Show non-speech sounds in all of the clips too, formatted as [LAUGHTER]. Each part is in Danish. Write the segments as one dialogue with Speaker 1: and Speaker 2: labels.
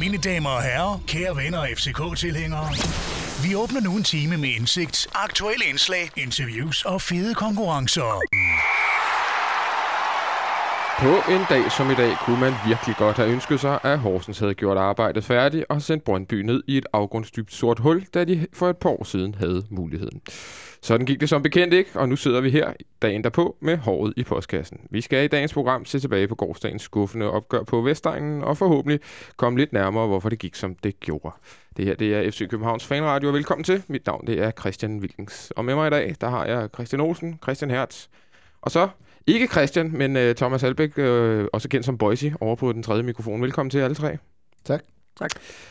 Speaker 1: Mine damer og herrer, kære venner og FCK-tilhængere. Vi åbner nu en time med indsigt, aktuelle indslag, interviews og fede konkurrencer.
Speaker 2: På en dag som i dag kunne man virkelig godt have ønsket sig, at Horsens havde gjort arbejdet færdigt og sendt Brøndby ned i et afgrundsdybt sort hul, da de for et par år siden havde muligheden. Sådan gik det som bekendt ikke, og nu sidder vi her dagen derpå med håret i postkassen. Vi skal i dagens program se tilbage på gårdsdagens skuffende opgør på Vestegnen og forhåbentlig komme lidt nærmere, hvorfor det gik som det gjorde. Det her det er FC Københavns Fanradio, og velkommen til. Mit navn det er Christian Wilkens. Og med mig i dag, der har jeg Christian Olsen, Christian Hertz, og så ikke Christian, men uh, Thomas Albæk, uh, også kendt som Boise, over på den tredje mikrofon. Velkommen til alle tre.
Speaker 3: Tak. Tak.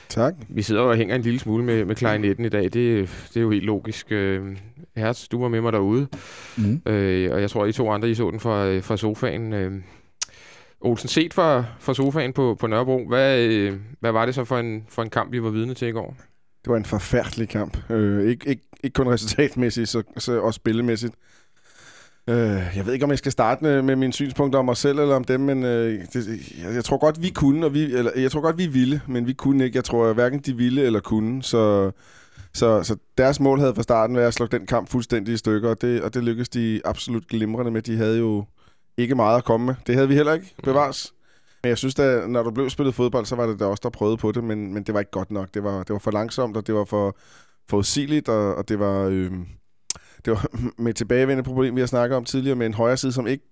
Speaker 4: Tak.
Speaker 2: Vi sidder og hænger en lille smule med, med klarinetten i dag. Det, det er jo helt logisk. Uh, Hertz, du var med mig derude, mm. uh, og jeg tror, I to andre, I så den fra, fra sofaen. Uh, Olsen, set fra, fra sofaen på, på Nørrebro, hvad, uh, hvad var det så for en, for en kamp, vi var vidne til i går?
Speaker 4: Det var en forfærdelig kamp. Uh, ikke, ikke, ikke kun resultatmæssigt, så, så også spillemæssigt. Øh, jeg ved ikke, om jeg skal starte med, med mine synspunkter om mig selv eller om dem, men øh, det, jeg, jeg tror godt, vi kunne, og vi, eller, jeg tror godt, vi ville, men vi kunne ikke. Jeg tror hverken de ville eller kunne, så, så, så deres mål havde fra starten været at slå den kamp fuldstændig i stykker, og det, og det lykkedes de absolut glimrende med. De havde jo ikke meget at komme med. Det havde vi heller ikke, bevares. Men jeg synes, da, når der blev spillet fodbold, så var det der også, der prøvede på det, men, men det var ikke godt nok. Det var, det var for langsomt, og det var for forudsigeligt, og, og det var... Øh, det var [LAUGHS] med tilbagevendende problem, vi har snakket om tidligere, med en højre side, som ikke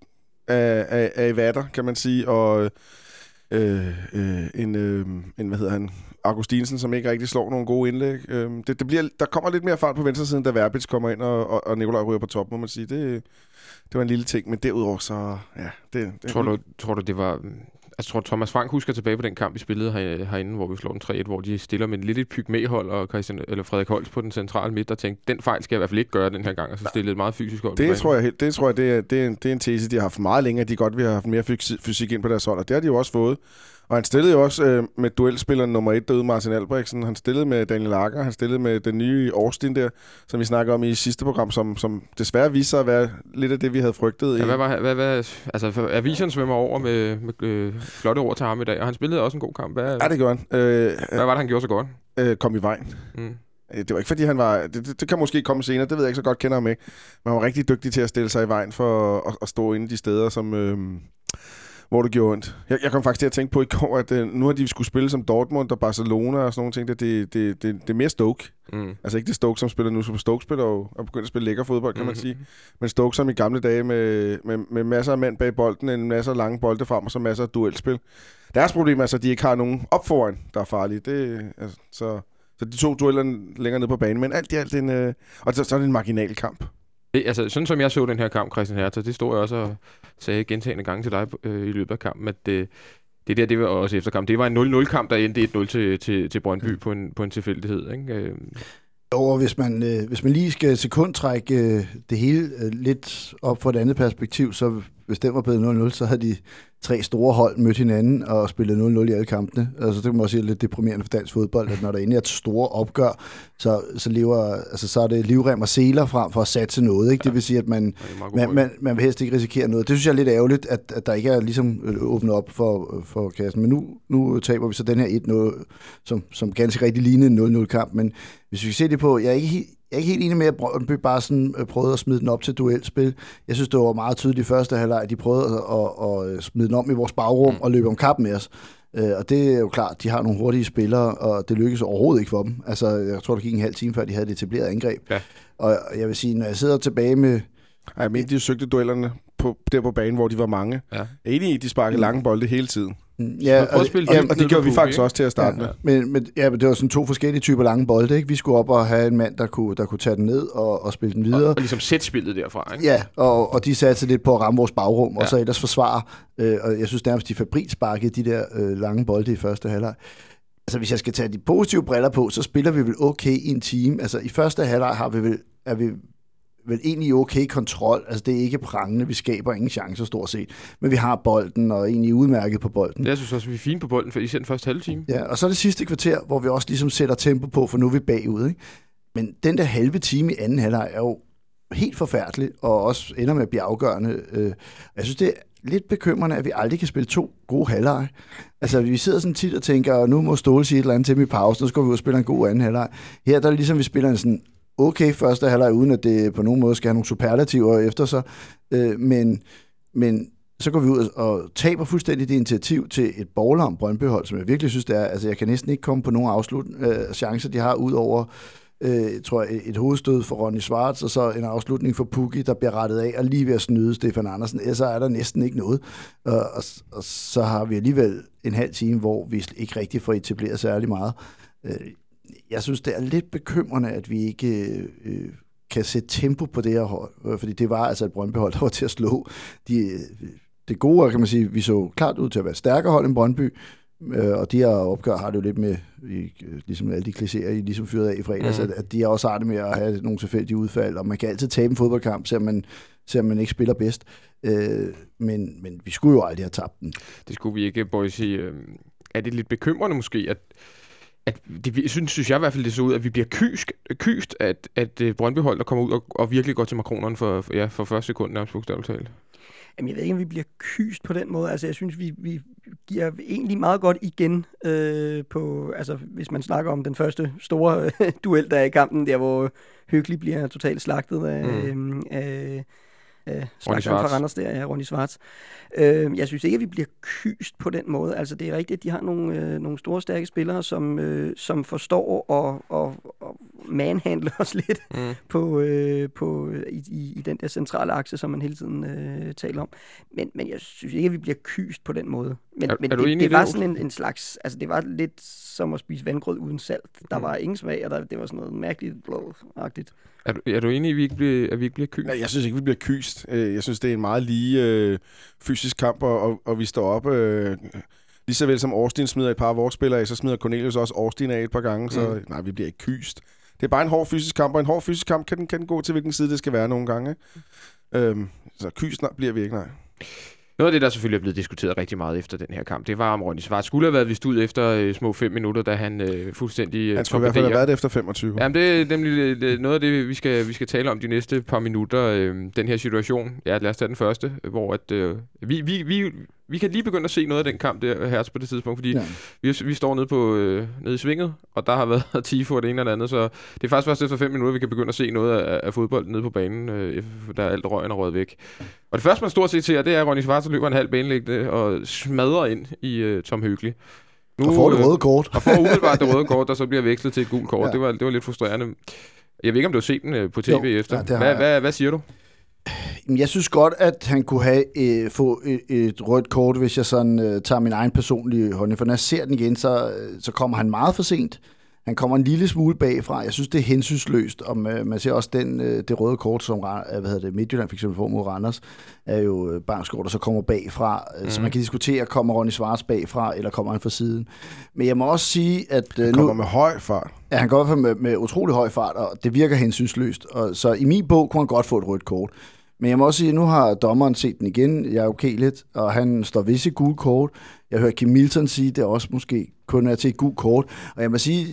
Speaker 4: er, er, er i vatter, kan man sige, og øh, øh, en, øh, en, hvad hedder han, Augustinsen, som ikke rigtig slår nogle gode indlæg. Øh, det, det bliver, der kommer lidt mere fart på venstre siden, da Verbitz kommer ind, og, og, og Nikolaj ryger på top, må man sige. Det, det var en lille ting, men derudover så, ja. Det, det
Speaker 2: tror, du, tror du, det var Altså, tror Thomas Frank husker tilbage på den kamp, vi spillede her, herinde, hvor vi slår den 3-1, hvor de stiller med en lidt pygmæhold og Christian, eller Frederik Holst på den centrale midt, og tænkte, den fejl skal jeg i hvert fald ikke gøre den her gang, og så stille et meget fysisk hold.
Speaker 4: Det tror jeg, det, tror jeg det, er, det, er en, det er en tese, de har haft meget længere. De godt vil have haft mere fysik ind på deres hold, og det har de jo også fået. Og han stillede jo også øh, med duelspilleren nummer et derude, Martin Albrechtsen. Han stillede med Daniel Lager. Han stillede med den nye Austin der, som vi snakker om i sidste program, som, som desværre viste sig at være lidt af det, vi havde frygtet.
Speaker 2: Ja, hvad var, hvad, hvad, altså, avisen svømmer over med, med øh, flotte ord til ham i dag, og han spillede også en god kamp. Hvad,
Speaker 4: ja, det gjorde han. Øh,
Speaker 2: hvad var det, han gjorde så godt?
Speaker 4: Øh, kom i vejen. Mm. Det var ikke, fordi han var... Det, det, det kan måske komme senere, det ved jeg ikke så godt kender ham ikke. Men han var rigtig dygtig til at stille sig i vejen for at, at stå inde de steder, som... Øh, hvor det gjorde ondt. Jeg, jeg kom faktisk til at tænke på i går, at uh, nu har de skulle spille som Dortmund og Barcelona og sådan nogle ting. Det, det, det, det, det er mere Stoke. Mm. Altså ikke det Stoke, som spiller nu, som Stoke spiller og er begyndt at spille lækker fodbold, kan mm-hmm. man sige. Men Stoke som i gamle dage med, med, med masser af mænd bag bolden, en masse af lange bolde frem og så masser af duelspil. Deres problem er så, at de ikke har nogen op foran, der er farlige. Det, altså, så, så de to dueller længere ned på banen. Men alt i alt, en, øh, og så, så er det en marginal kamp.
Speaker 2: Det, altså, sådan som jeg så den her kamp, Christian Hertha, det stod jeg også og sagde gentagende gange til dig øh, i løbet af kampen, at det, det der, det var også efter kamp. Det var en 0-0-kamp, der endte 1-0 til, til, til Brøndby på en, på en tilfældighed. Ikke? Øh.
Speaker 3: Og hvis man, øh, hvis man lige skal sekundtrække øh, det hele øh, lidt op fra et andet perspektiv, så hvis den var blevet 0-0, så havde de tre store hold mødt hinanden og spillet 0-0 i alle kampene. Altså, det kan man også sige lidt deprimerende for dansk fodbold, at når der er et store opgør, så, så, lever, altså, så er det livrem og seler frem for at satse noget. Ikke? Det vil sige, at man, man, man, man vil helst ikke risikere noget. Det synes jeg er lidt ærgerligt, at, at der ikke er ligesom øh, åbnet op for, for kassen. Men nu, nu taber vi så den her 1-0, som, som ganske rigtig lignede en 0-0-kamp. Men hvis vi ser det på, jeg er ikke jeg er ikke helt enig med, at Brøndby bare sådan øh, prøvede at smide den op til duelspil. Jeg synes, det var meget tydeligt i første halvleg, at de prøvede at, at, at smide den om i vores bagrum mm. og løbe om kap med os. Øh, og det er jo klart, de har nogle hurtige spillere, og det lykkedes overhovedet ikke for dem. Altså, jeg tror, det gik en halv time, før de havde det etableret angreb. Ja. Og jeg vil sige, når jeg sidder tilbage med...
Speaker 4: Jeg mener, de søgte duellerne på, der på banen, hvor de var mange. Ja. Jeg er enig i, at de sparkede mm. lange bolde hele tiden.
Speaker 3: Ja, og,
Speaker 4: og, ja, og det gjorde vi faktisk også til at starte ja,
Speaker 3: med. Men, men, ja, men det var sådan to forskellige typer lange bolde. Ikke? Vi skulle op og have en mand, der kunne, der kunne tage den ned og, og spille den videre. Og,
Speaker 2: og ligesom sætte spillet derfra. Ikke?
Speaker 3: Ja, og, og de satte sig lidt på at ramme vores bagrum, ja. og så ellers forsvare. Øh, og jeg synes nærmest, de fabrik sparkede de der øh, lange bolde i første halvleg. Altså, hvis jeg skal tage de positive briller på, så spiller vi vel okay i en team. Altså, i første halvleg har vi vel, er vi vel egentlig okay kontrol. Altså, det er ikke prangende. Vi skaber ingen chancer stort set. Men vi har bolden, og er egentlig udmærket på bolden.
Speaker 2: Jeg synes også, vi er fine på bolden, for I den første halve time.
Speaker 3: Ja, og så er det sidste kvarter, hvor vi også ligesom sætter tempo på, for nu er vi bagud. Ikke? Men den der halve time i anden halvleg er jo helt forfærdelig, og også ender med at blive afgørende. Øh, jeg synes, det lidt bekymrende, at vi aldrig kan spille to gode halvleje. Altså, vi sidder sådan tit og tænker, nu må Ståle sige et eller andet til mig i pausen, nu skal vi ud og spille en god anden halvleg. Her der er det ligesom, vi spiller en sådan okay første halvleg, uden at det på nogen måde skal have nogle superlativer efter sig. Øh, men, men så går vi ud og taber fuldstændig det initiativ til et borgerlam Brøndbyhold, som jeg virkelig synes, det er. Altså, jeg kan næsten ikke komme på nogen afslut øh, chancer, de har ud over øh, tror jeg, et hovedstød for Ronny Schwartz, og så en afslutning for Pukki, der bliver rettet af, og lige ved at snyde Stefan Andersen. Ellers er der næsten ikke noget. Og, og, og så har vi alligevel en halv time, hvor vi ikke rigtig får etableret særlig meget. Øh, jeg synes, det er lidt bekymrende, at vi ikke øh, kan sætte tempo på det her hold, øh, fordi det var altså et Brøndby-hold, der var til at slå. De, det gode kan man sige, vi så klart ud til at være stærkere hold end Brøndby, Øh, og de her opgør har det jo lidt med, i, ligesom alle de klichéer, I ligesom fyret af i fredags, mm. at, de også har det med at have nogle tilfældige udfald, og man kan altid tabe en fodboldkamp, selvom man, selvom man ikke spiller bedst. Øh, men, men vi skulle jo aldrig have tabt den.
Speaker 2: Det skulle vi ikke, Boys. Øh, er det lidt bekymrende måske, at at det synes, synes jeg i hvert fald, det så ud, at vi bliver kysk, kyst, at, at øh, Brøndby hold, der kommer ud og, og virkelig går til makronerne for, ja, for første sekund, nærmest bogstaveligt talt.
Speaker 5: Jamen, jeg ved ikke, om vi bliver kyst på den måde. Altså, jeg synes, vi, vi giver egentlig meget godt igen øh, på, altså, hvis man snakker om den første store [LAUGHS] duel, der er i kampen, der hvor Hyggelig bliver totalt slagtet af, mm. øh, af øh, slagteren fra Randers der, ja, Ronny Svarts. Øh, jeg synes ikke, at vi bliver kyst på den måde. Altså, det er rigtigt, at de har nogle, øh, nogle store, stærke spillere, som, øh, som forstår at, at, at manhandle os lidt mm. på, øh, på, i, i, i den der centrale akse, som man hele tiden øh, taler om. Men, men jeg synes ikke, at vi bliver kyst på den måde. Men,
Speaker 2: er,
Speaker 5: men
Speaker 2: er
Speaker 5: det,
Speaker 2: det,
Speaker 5: det var sådan en, en slags, altså det var lidt som at spise vandgrød uden salt. Der mm. var ingen smag, og der, det var sådan noget mærkeligt blå-agtigt.
Speaker 2: Er du, er du enig i, at vi ikke bliver, at vi ikke bliver kyst?
Speaker 4: Nej, jeg synes ikke, vi bliver kyst. Øh, jeg synes, det er en meget lige øh, fysisk kamp, og, og, og vi står op... Øh, lige så vel som Austin smider et par af vores spillere af, så smider Cornelius også Austin af et par gange, så mm. nej, vi bliver ikke kyst. Det er bare en hård fysisk kamp, og en hård fysisk kamp kan den, kan den gå til, hvilken side det skal være nogle gange. Øhm, så kyst bliver vi ikke, nej.
Speaker 2: Noget af det, der selvfølgelig er blevet diskuteret rigtig meget efter den her kamp, det var, om Ronny Svart skulle have været vist ud efter øh, små fem minutter, da han øh, fuldstændig øh,
Speaker 4: Han skulle i hvert fald have været det efter 25.
Speaker 2: Jamen, det er nemlig det, det, noget af det, vi skal, vi skal tale om de næste par minutter. Øh, den her situation, ja, lad os tage den første, hvor at, øh, vi, vi, vi, vi kan lige begynde at se noget af den kamp der her på det tidspunkt, fordi ja. vi, vi står nede, på, øh, nede i svinget, og der har [LAUGHS] været tifo og det ene eller andet, så det er faktisk først efter fem minutter, vi kan begynde at se noget af, af fodbold nede på banen, øh, der er alt røgen er røget væk. Og det første, man stort set ser, det er, at Ronny Schwarz løber en halv banelægte og smadrer ind i øh, Tom Høgli.
Speaker 3: Nu, og får det øh, røde kort.
Speaker 2: og får umiddelbart det røde [LAUGHS] kort, der så bliver vekslet til et gult kort. Ja. Det, var, det var lidt frustrerende. Jeg ved ikke, om du har set den øh, på tv jo, efter. Ja, hvad, hvad, hvad siger du?
Speaker 3: Jeg synes godt, at han kunne have øh, få et, et rødt kort, hvis jeg sådan øh, tager min egen personlige holdning. For når jeg ser den igen, så, øh, så kommer han meget for sent. Han kommer en lille smule bagfra. Jeg synes, det er hensynsløst. Og øh, man ser også den, øh, det røde kort, som øh, hvad hedder det, Midtjylland eksempel får mod Randers, er jo øh, Bangsgaard, der så kommer bagfra. Mm. Så man kan diskutere, kommer Ronny Svars bagfra, eller kommer han fra siden. Men jeg må også sige, at...
Speaker 4: Øh, han kommer nu, med høj fart.
Speaker 3: Ja, han går med, med utrolig høj fart, og det virker hensynsløst. Og, så i min bog kunne han godt få et rødt kort. Men jeg må også sige, at nu har dommeren set den igen. Jeg er okay lidt, og han står ved sit gule kort. Jeg hører Kim Milton sige, at det også måske kun er til et gult kort. Og jeg må sige,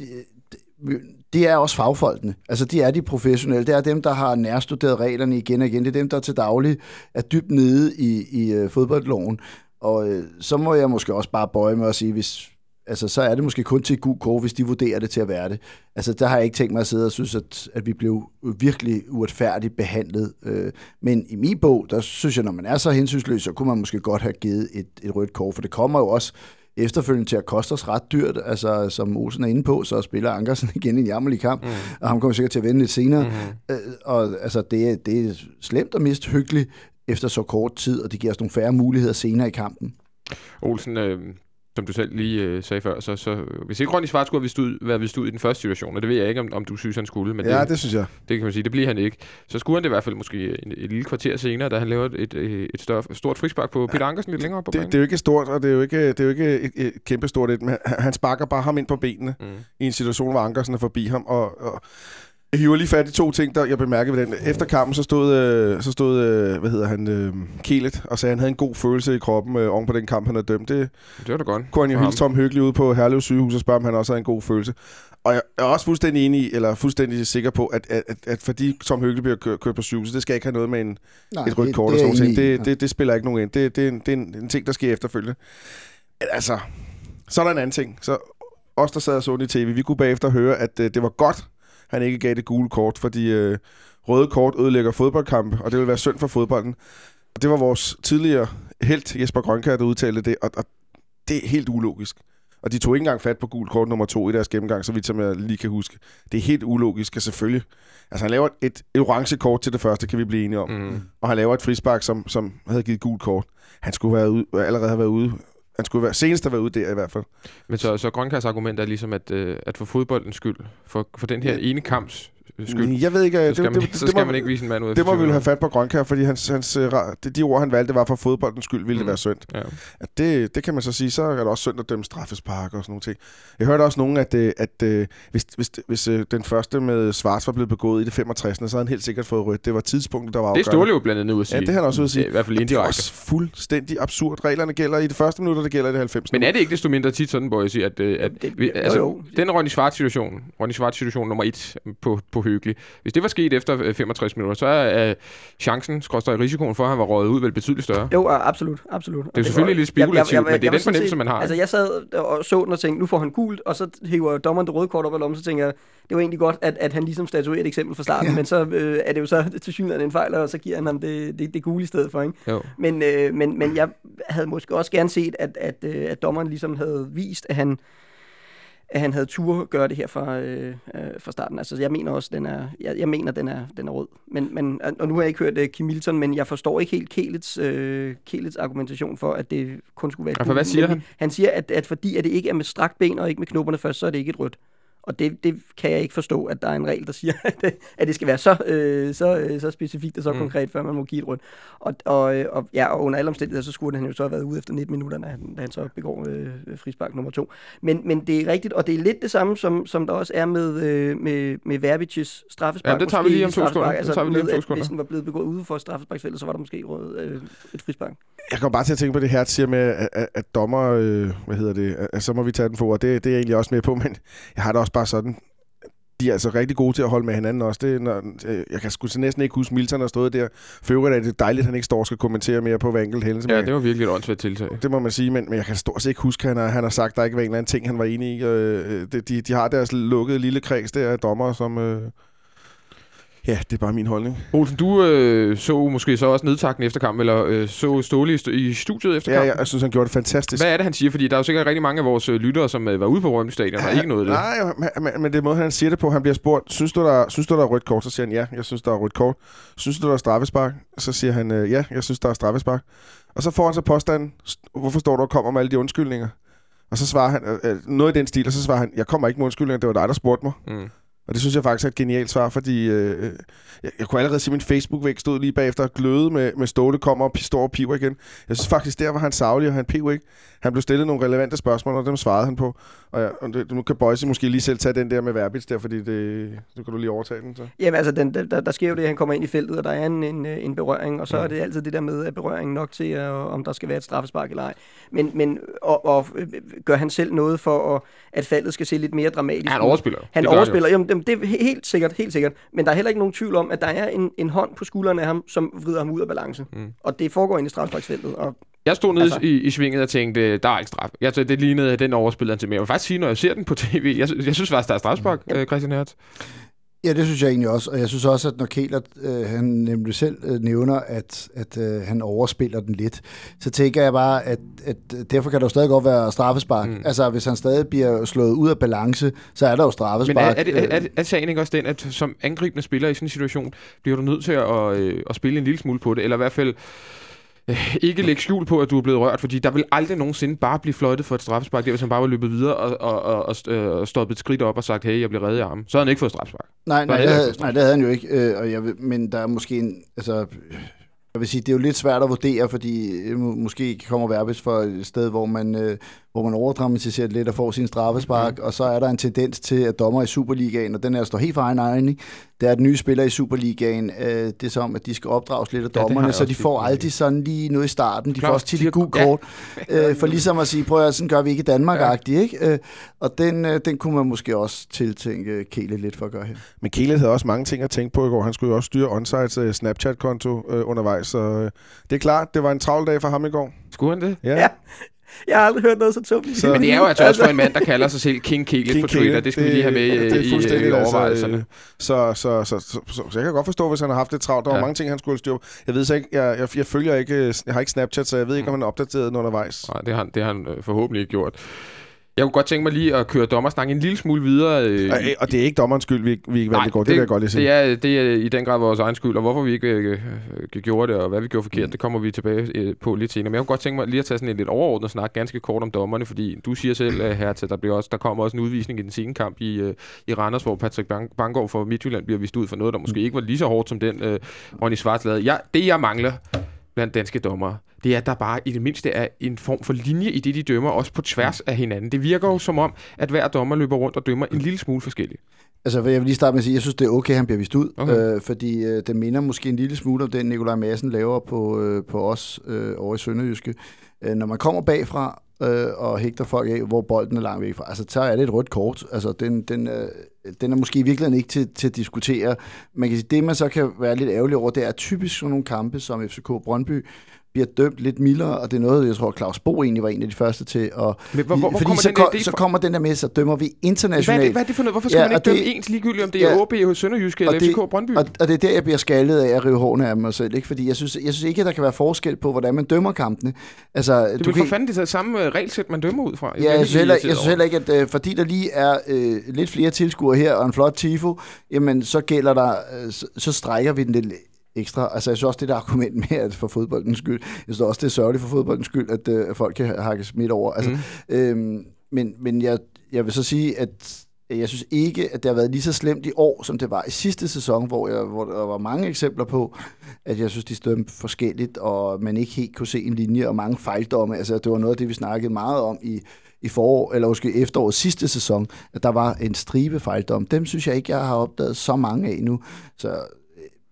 Speaker 3: øh, det er også fagfolkene. Altså, de er de professionelle. Det er dem, der har nærstuderet reglerne igen og igen. Det er dem, der til daglig er dybt nede i, i øh, fodboldloven. Og øh, så må jeg måske også bare bøje mig og sige, hvis, altså, så er det måske kun til et gult kort, hvis de vurderer det til at være det. Altså, der har jeg ikke tænkt mig at sidde og synes, at, at vi blev virkelig uretfærdigt behandlet. Øh, men i min bog, der synes jeg, når man er så hensynsløs, så kunne man måske godt have givet et, et rødt kort, for det kommer jo også efterfølgende til at koste os ret dyrt. Altså, som Olsen er inde på, så spiller Ankersen [LAUGHS] igen en jammerlig kamp, mm. og han kommer sikkert til at vende lidt senere. Mm. Øh, og altså, det, det er slemt og mist hyggeligt efter så kort tid, og det giver os nogle færre muligheder senere i kampen.
Speaker 2: Olsen, øh, som du selv lige øh, sagde før, så, så hvis ikke Ronny Svart skulle have vist ud, været vist ud i den første situation, og det ved jeg ikke, om, om du synes, han skulle, men
Speaker 4: ja,
Speaker 2: det,
Speaker 4: det synes jeg.
Speaker 2: Det kan man sige, det bliver han ikke. Så skulle han det i hvert fald måske en, et lille kvarter senere, da han laver et, et, større, stort frispark på Peter Ankersen lidt længere på
Speaker 4: det,
Speaker 2: banen.
Speaker 4: Det er jo ikke stort, og det er jo ikke, det er jo ikke et, et kæmpe stort et, men han sparker bare ham ind på benene mm. i en situation, hvor Ankersen er forbi ham, og, og Jeg hiver lige fat i to ting, der jeg bemærkede ved den. Efter kampen, så stod, øh, så stod øh, hvad hedder han, øh, Kelet, og sagde, at han havde en god følelse i kroppen øh, oven på den kamp, han havde dømt. Det
Speaker 2: Det var da godt.
Speaker 4: kunne han jo hilse Tom Hyggelig ude på Herlev sygehus og spørge, om han også havde en god følelse. Og jeg er også fuldstændig enig i, eller fuldstændig sikker på, at, at, at, at fordi Tom Hyggelig bliver kørt, kørt på sygehuset, det skal ikke have noget med en,
Speaker 3: Nej,
Speaker 4: et rødt
Speaker 3: det-
Speaker 4: kort
Speaker 3: det
Speaker 4: og sådan noget. Det, det, det spiller ikke nogen ind. Det, det, er en, det er en, en ting, der sker efterfølgende. Men Altså, så er der en anden ting. Så os, der sad og så i tv, vi kunne bagefter høre, at øh, det var godt, han ikke gav det gule kort, fordi øh, røde kort ødelægger fodboldkampe, og det vil være synd for fodbolden. Og det var vores tidligere helt Jesper Grønkær, der udtalte det, og, og det er helt ulogisk. Og de tog ikke engang fat på gul kort nummer to i deres gennemgang, så vidt som jeg lige kan huske. Det er helt ulogisk, og selvfølgelig. Altså han laver et, et orange kort til det første, kan vi blive enige om.
Speaker 2: Mm.
Speaker 4: Og han laver et frispark, som, som havde givet gul kort. Han skulle være ude, allerede have været ude. Han skulle være, senest have været ude der i hvert fald.
Speaker 2: Men så, så Grønkærs argument er ligesom, at, øh, at for fodboldens skyld, for, for den her ene kamps skyld,
Speaker 4: Jeg ved ikke,
Speaker 2: så
Speaker 4: det,
Speaker 2: skal, man,
Speaker 4: det,
Speaker 2: ikke-
Speaker 4: det,
Speaker 2: så
Speaker 4: det,
Speaker 2: skal
Speaker 4: må,
Speaker 2: man ikke vise en mand ud af
Speaker 4: det må vi vil have fat på Grønkær, fordi hans, hans, øh, det, de ord, han valgte, var for fodboldens skyld, ville det
Speaker 2: Mm.
Speaker 4: være synd.
Speaker 2: Ja.
Speaker 4: At det, det kan man så sige, så er det også synd at dømme straffespark og sådan nogle ting. Jeg hørte også nogen, at, øh, at øh, hvis, hvis, hvis øh, den første med Svars var blevet begået i det 65. så havde han helt sikkert fået rødt. Det var tidspunktet, der var
Speaker 2: Det er
Speaker 4: afgørende.
Speaker 2: Ståle jo blandt andet ud at sige.
Speaker 4: Ja, det er han også ude at sige.
Speaker 2: Det er I hvert fald
Speaker 4: Men det er
Speaker 2: indirekte.
Speaker 4: også fuldstændig absurd. Reglerne gælder i det første minut, og det gælder i det 90.
Speaker 2: Men er det ikke desto mindre tit sådan, hvor jeg siger, at, øh, at
Speaker 5: Det-
Speaker 2: vi,
Speaker 5: jo,
Speaker 2: altså,
Speaker 5: jo.
Speaker 2: den Ronny Svart situation, Ronny Svart situation nummer et på, på Hyggelig, hvis det var sket efter øh, 65 minutter, så er øh, chancen, skråstrej risikoen for, at han var røget ud, vel betydeligt større.
Speaker 5: Jo, absolut, absolut.
Speaker 2: Det er jo selvfølgelig lidt spekulativt, men det er den fornemmelse, man har,
Speaker 5: Altså, jeg sad og så den og tænkte, nu får han gult, og så hiver dommeren det røde kort op af lommen, så tænker jeg, det var egentlig godt, at, at han ligesom statuerer et eksempel fra starten, ja. men så øh, er det jo så [LAUGHS] til synligheden en fejl, og så giver han ham det, det, det gule i stedet for, ikke?
Speaker 2: Jo.
Speaker 5: Men, øh, men, men jeg havde måske også gerne set, at, at, øh, at dommeren ligesom havde vist, at han, at han havde tur gøre det her fra, øh, øh, fra starten. Altså, jeg mener også, den er, jeg, jeg mener, den er, den er rød. Men, men, og nu har jeg ikke hørt uh, Kim Milton, men jeg forstår ikke helt Kelets, øh, Kelets argumentation for, at det kun skulle være
Speaker 2: for hvad siger
Speaker 5: Nemlig, Han siger, at, at fordi at det ikke er med strakt ben og ikke med knopperne først, så er det ikke et rødt. Og det, det kan jeg ikke forstå, at der er en regel, der siger, [LAUGHS] at det, at det skal være så, øh, så, øh, så specifikt og så
Speaker 2: Mm.
Speaker 5: konkret, før man må give et rødt. Og, og, øh, og, ja, og under alle omstændigheder, så skulle han jo så have været ude efter 19 minutter, da han, da han så begår øh, frispark nummer to. Men, men det er rigtigt, og det er lidt det samme, som, som der også er med, øh, med, med Verbic's straffespark.
Speaker 2: Ja, det tager vi lige om to sekunder. Det
Speaker 5: Altså,
Speaker 2: tager vi lige om
Speaker 5: med,
Speaker 2: to sekunder.
Speaker 5: Hvis den var blevet begået ude for straffesparksfeltet, så var der måske rød, øh, et frispark.
Speaker 4: Jeg kommer bare til at tænke på det her, siger med, at, at, at dommer, øh, hvad hedder det, at, at så må vi tage den for ord. Det, det er jeg egentlig også med på, men jeg har det også bare sådan, de er altså rigtig gode til at holde med hinanden også. Det, når, øh, jeg kan sgu næsten ikke huske, Milton har stået der. For øvrigt er det dejligt, at han ikke står og skal kommentere mere på hver enkelt hændelse.
Speaker 2: Ja, det var virkelig et åndssvagt tiltag.
Speaker 4: det må man sige, men, men jeg kan stort set ikke huske, at han har, han har sagt, at der ikke var en eller anden ting, han var enig i. Øh, de, de, de har deres lukkede lille kreds der af dommer, som... Øh, ja, det er bare min holdning.
Speaker 2: Olsen, du øh, så måske så også nedtakken efter kampen, eller øh, så Ståle i, st- i studiet efter
Speaker 4: Ja,
Speaker 2: kampen?
Speaker 4: jeg, jeg synes, han gjorde det fantastisk.
Speaker 2: Hvad er det, han siger? Fordi der er jo sikkert rigtig mange af vores øh, lyttere, som øh, var ude på Rømø Stadion, og ikke noget af det.
Speaker 4: Nej, men, men, men det måde, han siger det på. Han bliver spurgt, synes du, der, synes du, der er rødt kort? Så siger han, ja, jeg synes, der er rødt kort. Synes du, der er straffespark? Så siger han, øh, ja, jeg synes, der er straffespark. Og så får han så påstanden, "St- hvorfor står du og kommer med alle de undskyldninger? Og så svarer han, øh, øh, noget i den stil, og så svarer han, jeg kommer ikke med undskyldninger, det var dig, der spurgte mig.
Speaker 2: Mm.
Speaker 4: Og det synes jeg faktisk er et genialt svar, fordi øh, jeg, jeg kunne allerede se, at min Facebook-væg stod lige bagefter og gløde med, med Ståle kommer og står og piver igen. Jeg synes faktisk, der var han savlig, og han piv ikke. Han blev stillet nogle relevante spørgsmål, og dem svarede han på. Og, ja, og det, nu kan Boyce måske lige selv tage den der med Verbitz der, fordi det, nu kan du lige overtage den. Så.
Speaker 5: Jamen altså, den, der, der sker jo det, at han kommer ind i feltet, og der er en, en, en berøring, og så er det altid det der med, at berøringen nok til, at, om der skal være et straffespark eller ej. Men, men og, og, øh, gør han selv noget for, at, at faldet skal se lidt mere dramatisk
Speaker 2: Ja, han overspiller. jo.
Speaker 5: Han
Speaker 2: Det
Speaker 5: overspiller, jamen, jamen, det er helt sikkert, helt sikkert. Men der er heller ikke nogen tvivl om, at der er en, en hånd på skulderen af ham, som vrider ham ud af balance.
Speaker 2: Mm.
Speaker 5: Og det foregår ind i straffesparksfeltet. Og
Speaker 2: Jeg stod nede
Speaker 5: Altså-
Speaker 2: i, i svinget og tænkte, der er ikke straf. Jeg, det lignede den overspilleren til mere. Jeg vil faktisk sige, når jeg ser den på tv, jeg, jeg synes faktisk, der er strafspark, øh, Christian Hertz.
Speaker 3: Ja, det synes jeg egentlig også. Og jeg synes også, at når Kæler, øh, han nemlig selv øh, nævner, at, at øh, han overspiller den lidt, så tænker jeg bare, at, at derfor kan der jo stadig godt være straffespark. Mm. Altså, hvis han stadig bliver slået ud af balance, så er der jo
Speaker 2: Men
Speaker 3: straffespark.
Speaker 2: er, er, det, er, er,
Speaker 3: Øh,
Speaker 2: er sagen ikke også den, at som angribende spiller i sådan en situation, bliver du nødt til at, øh, at spille en lille smule på det, eller i hvert fald øh, ikke lægge skjul på, at du er blevet rørt, fordi der vil aldrig nogensinde bare blive fløjtet for et straffespark, der hvis han bare var løbet videre og, og, og, og, øh, stoppet et skridt op og sagt, hey, jeg bliver reddet i armen. Så havde han ikke fået straffespark.
Speaker 3: Nej, nej, det havde, nej, det havde han jo ikke. Øh, og jeg, vil- men der er måske en... Altså, jeg vil sige, det er jo lidt svært at vurdere, fordi øh, må- måske kommer Verbis for et sted, hvor man, øh, hvor man overdramatiserer lidt og får sin straffespark, mm. og så er der en tendens til, at dommer i Superligaen, og den er står helt for egen egen, det er, at nye spillere i Superligaen, øh, det er som, at de skal opdrages lidt af
Speaker 2: Ja,
Speaker 3: dommerne,
Speaker 2: jeg
Speaker 3: så de får aldrig sådan lige noget i starten. De
Speaker 2: Klart,
Speaker 3: får også tit
Speaker 2: de
Speaker 3: et gult
Speaker 2: ja.
Speaker 3: kort, øh, for ligesom at sige, prøv at sådan gør vi ikke i Danmark-agtigt, ikke? Øh, og den, øh, den kunne man måske også tiltænke Kele lidt for at gøre her.
Speaker 4: Men Kele havde også mange ting at tænke på i går. Han skulle jo også styre Onsides uh, Snapchat-konto uh, undervejs, så uh, det er klart, det var en travl dag for ham i går.
Speaker 2: Skulle han det?
Speaker 4: Ja.
Speaker 5: Ja. Jeg har aldrig hørt noget så i
Speaker 4: Så-
Speaker 2: Men det er jo altså også for en mand, der kalder sig selv King Kele
Speaker 4: King
Speaker 2: på Twitter. Det skal vi lige have med
Speaker 4: det er
Speaker 2: i, i,
Speaker 4: altså,
Speaker 2: overvejelserne.
Speaker 4: øh, Så, så, så, så, så, så, jeg kan godt forstå, hvis han har haft det travlt. Der var mange ting, han skulle have styr på. Jeg ved så ikke, jeg, jeg, jeg følger ikke, øh, jeg har ikke Snapchat, så jeg ved ikke, om han er opdateret undervejs.
Speaker 2: Nej, det har, han- det har han øh, forhåbentlig ikke gjort. Jeg kunne godt tænke mig lige at køre dommersnakken en lille smule videre. Øh,
Speaker 4: Og, og det er ikke dommerens skyld, vi, vi i går. Det, det vil jeg godt lige sige.
Speaker 2: Det er, det er i den grad vores egen skyld, og hvorfor vi ikke øh, øh, gjorde det, og hvad vi gjorde forkert, mm. det kommer vi tilbage øh, på lidt senere. Men jeg kunne godt tænke mig lige at tage sådan en lidt overordnet snak, ganske kort om dommerne, fordi du siger selv, uh, her til, der, bliver også, der kommer også en udvisning i den sene kamp i, uh, i Randers, hvor Patrick Bang- Banggaard fra Midtjylland bliver vist ud for noget, der måske ikke var lige så hårdt som den, uh, Ronny Svarts lavede. Jeg, det, jeg mangler blandt danske dommere, det er, at der bare i det mindste er en form for linje i det, de dømmer, også på tværs af hinanden. Det virker jo som om, at hver dommer løber rundt og dømmer en lille smule forskelligt.
Speaker 3: Altså, jeg vil lige starte med at sige, at jeg synes, det er okay, at han bliver vist ud,
Speaker 2: Okay.
Speaker 3: øh, fordi øh, det minder måske en lille smule om den, Nikolaj Madsen laver på, øh, på os øh, over i Sønderjyske. Øh, når man kommer bagfra øh, og hægter folk af, hvor bolden er langt væk fra, altså, så er det et rødt kort. Altså, den, den, øh, den er måske i virkeligheden ikke til, til at diskutere. Man kan sige, det man så kan være lidt ærgerlig over, det er typisk sådan nogle kampe, som FCK Brøndby bliver dømt lidt mildere, og det er noget, jeg tror, Claus Bo egentlig var en af de første til. Og,
Speaker 2: Men hvor, hvor,
Speaker 3: fordi
Speaker 2: kommer
Speaker 3: så,
Speaker 2: den der
Speaker 3: så kommer den der med, så dømmer vi
Speaker 2: Hvad er,
Speaker 3: internationalt.
Speaker 2: det, hvad er det for noget? Hvorfor skal
Speaker 3: Ja,
Speaker 2: ja, man ikke dømme
Speaker 3: det-
Speaker 2: ens ligegyldigt, om det er
Speaker 3: Ja.
Speaker 2: OB, Sønderjyske eller
Speaker 3: det-
Speaker 2: FCK Brøndby?
Speaker 3: Og, og det er der, jeg bliver skaldet af at rive hårene af mig selv, ikke? Fordi jeg synes, jeg synes ikke, at der kan være forskel på, hvordan man dømmer kampene. Altså,
Speaker 2: det
Speaker 3: du
Speaker 2: vil
Speaker 3: kan
Speaker 2: for fanden det samme øh, regelsæt, man dømmer ud fra.
Speaker 3: Ja,
Speaker 2: bliver
Speaker 3: jeg synes heller, jeg synes heller ikke, at øh, fordi der lige er øh, lidt flere tilskuere her og en flot tifo, jamen så gælder der, øh, så, så strækker vi den lidt ekstra. Altså jeg synes også, det der argument med, at for fodboldens skyld, jeg synes også, det er sørgeligt for fodboldens skyld, at, øh, folk kan hakkes midt over. Altså,
Speaker 2: Mm.
Speaker 3: øhm, men men jeg, jeg vil så sige, at jeg synes ikke, at det har været lige så slemt i år, som det var i sidste sæson, hvor, jeg, hvor der var mange eksempler på, at jeg synes, de dømte forskelligt, og man ikke helt kunne se en linje, og mange fejldomme. Altså, det var noget af det, vi snakkede meget om i, i forår, eller måske efteråret sidste sæson, at der var en stribe fejldom. Dem synes jeg ikke, jeg har opdaget så mange af nu. Så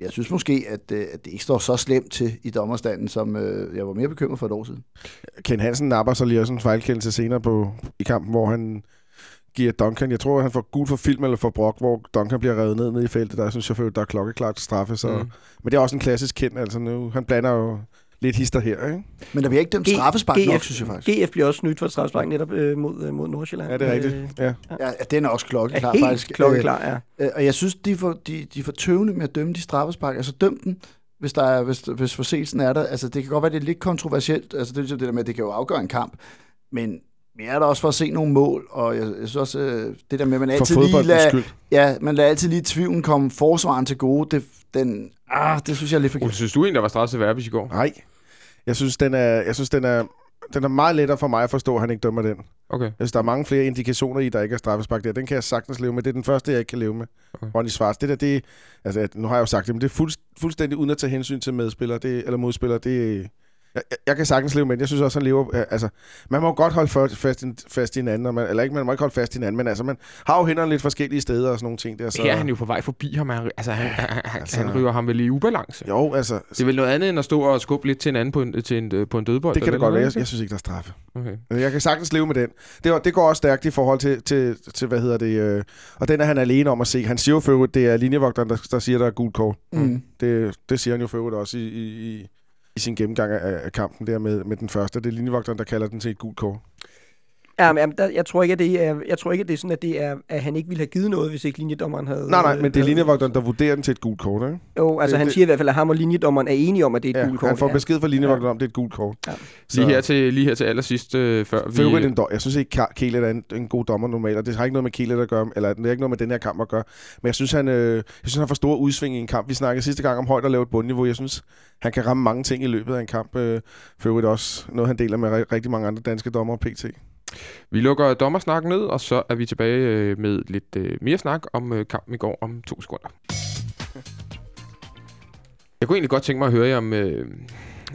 Speaker 3: jeg synes måske, at, øh, at det ikke står så slemt til i dommerstanden, som øh, jeg var mere bekymret for et år siden.
Speaker 4: Ken Hansen napper så lige også en fejlkendelse senere på, i kampen, hvor han giver Duncan, jeg tror, han får gul for film eller for brok, hvor Duncan bliver revet ned ned i feltet. Der er en chauffør, der er klokkeklart straffe. Så.
Speaker 2: Mm.
Speaker 4: Mm. Men det er også en klassisk kendt, altså nu, han blander jo lidt hister her, ikke?
Speaker 3: Men der bliver ikke dømt straffespark
Speaker 5: GF
Speaker 3: nok, synes jeg faktisk.
Speaker 5: GF bliver også snydt for et strafspark netop øh, mod, øh, mod Nordsjælland.
Speaker 4: Ja, det er rigtigt.
Speaker 5: Øh,
Speaker 4: Ja.
Speaker 3: Ja, ja, den er også klokkeklar,
Speaker 5: er helt
Speaker 3: faktisk.
Speaker 5: klokkeklar, ja.
Speaker 3: Øh, øh, og jeg synes, de er, for, de, de er for tøvende med at dømme de straffespark. Altså døm den, hvis, der er, hvis, hvis forseelsen er der. Altså det kan godt være, det er lidt kontroversielt. Altså det er det der med, at det kan jo afgøre en kamp. Men vi er der også for at se nogle mål, og jeg, jeg synes også, øh, det der med, at man
Speaker 4: For
Speaker 3: altid lige lader,
Speaker 4: skyld.
Speaker 3: ja, man lader altid lige tvivlen komme forsvaren til gode. Det, den, ah, det synes jeg er lidt
Speaker 2: Ole,
Speaker 3: forkert.
Speaker 2: synes du egentlig, der var straffet til Verbis i går?
Speaker 4: Nej. Jeg synes, den er, jeg synes, den er, den er meget lettere for mig at forstå, at han ikke dømmer den.
Speaker 2: Okay.
Speaker 4: Jeg synes, der er mange flere indikationer i, der ikke er straffespark der. Den kan jeg sagtens leve med. Det er den første, jeg ikke kan leve med.
Speaker 2: Okay.
Speaker 4: Ronny Svarts. Det der, det altså, nu har jeg jo sagt det, men det er fuld, fuldstændig uden at tage hensyn til medspillere, det, eller modspillere. Det, jeg, jeg, kan sagtens leve med det. Jeg synes også, han lever... øh, Altså, man må godt holde fast, i- fast i hinanden, og man, eller ikke, man må ikke holde fast i hinanden, men altså, man har jo hænderne lidt forskellige steder og sådan nogle ting der. Så.
Speaker 2: Her er han jo på vej forbi ham. Han, altså, han, han,
Speaker 4: altså-
Speaker 2: han ryger ham vel i ubalance.
Speaker 4: Jo, altså,
Speaker 2: Det er vel noget andet, end at stå og skubbe lidt til en anden på en, til en, øh, på en dødbold?
Speaker 4: det kan det godt være. Jeg, jeg synes ikke, der er straffe.
Speaker 2: Okay.
Speaker 4: Men Jeg kan sagtens leve med den. Det, det går også stærkt i forhold til, til, til hvad hedder det, øh, og den er han alene om at se. Han siger jo for det er linjevogteren, der, der siger, der er gult kort.
Speaker 3: Mm.
Speaker 4: Det, det siger han jo for også i, i, i, i sin gennemgang af, af kampen der med, med den første. Det er linjevogteren, der kalder den til et gult kort.
Speaker 5: Ja, men jamen, der, jeg, tror ikke, at det er, jeg tror ikke, at det er sådan, at, det er, at han ikke ville have givet noget, hvis ikke linjedommeren havde...
Speaker 4: Nej, nej, men det er linjevogteren, der vurderer den til et gult kort, ikke?
Speaker 5: Jo, altså
Speaker 4: det-
Speaker 5: han
Speaker 4: det-
Speaker 5: siger i hvert fald, at ham og linjedommeren er enige om, at det er et
Speaker 4: Ja,
Speaker 5: gult kort.
Speaker 4: han får
Speaker 5: ja.
Speaker 4: besked fra linjevogteren om, det er et gult kort.
Speaker 5: Ja.
Speaker 4: Så-
Speaker 2: Lige her til, lige her til allersidst, øh, før vi...
Speaker 4: Øvrigt en. Jeg synes ikke, Ka- Kele er en, en god dommer normalt, og det har ikke noget med Kele at gøre, eller det er ikke noget med den her kamp at gøre. Men jeg synes, han, øh, jeg synes, han har for store udsving i en kamp. Vi snakkede sidste gang om højt og lavt bundniveau. Jeg synes, han kan ramme mange ting i løbet af en kamp. Øh, for øvrigt også noget, han deler med ri- rigtig mange andre danske dommer pt.
Speaker 2: Vi lukker dommersnakken ned, og så er vi tilbage øh, med lidt øh, mere snak om øh, kampen i går om to sekunder. Jeg kunne egentlig godt tænke mig at høre jer om, øh,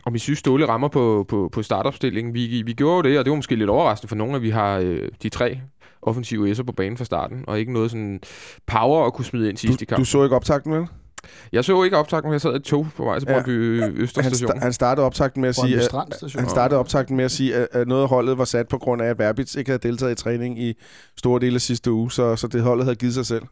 Speaker 2: om I synes, Ståle rammer på, på, på startopstillingen. Vi, vi gjorde jo det, og det var måske lidt overraskende for nogle, at vi har øh, de tre offensive S'er på banen fra starten, og ikke noget sådan power at kunne smide ind sidst i kampen.
Speaker 4: du så ikke optakten, vel?
Speaker 2: Jeg så ikke optakten, men jeg sad i et tog på vej til. Brøndby ja.
Speaker 4: Han,
Speaker 2: Østerstation.
Speaker 4: sta- han startede optakten med at sige, at, han startede optakten med at sige, at, at noget af holdet var sat på grund af, at Verbitz ikke havde deltaget i træning i store dele af sidste uge, så, så det holdet havde givet sig selv.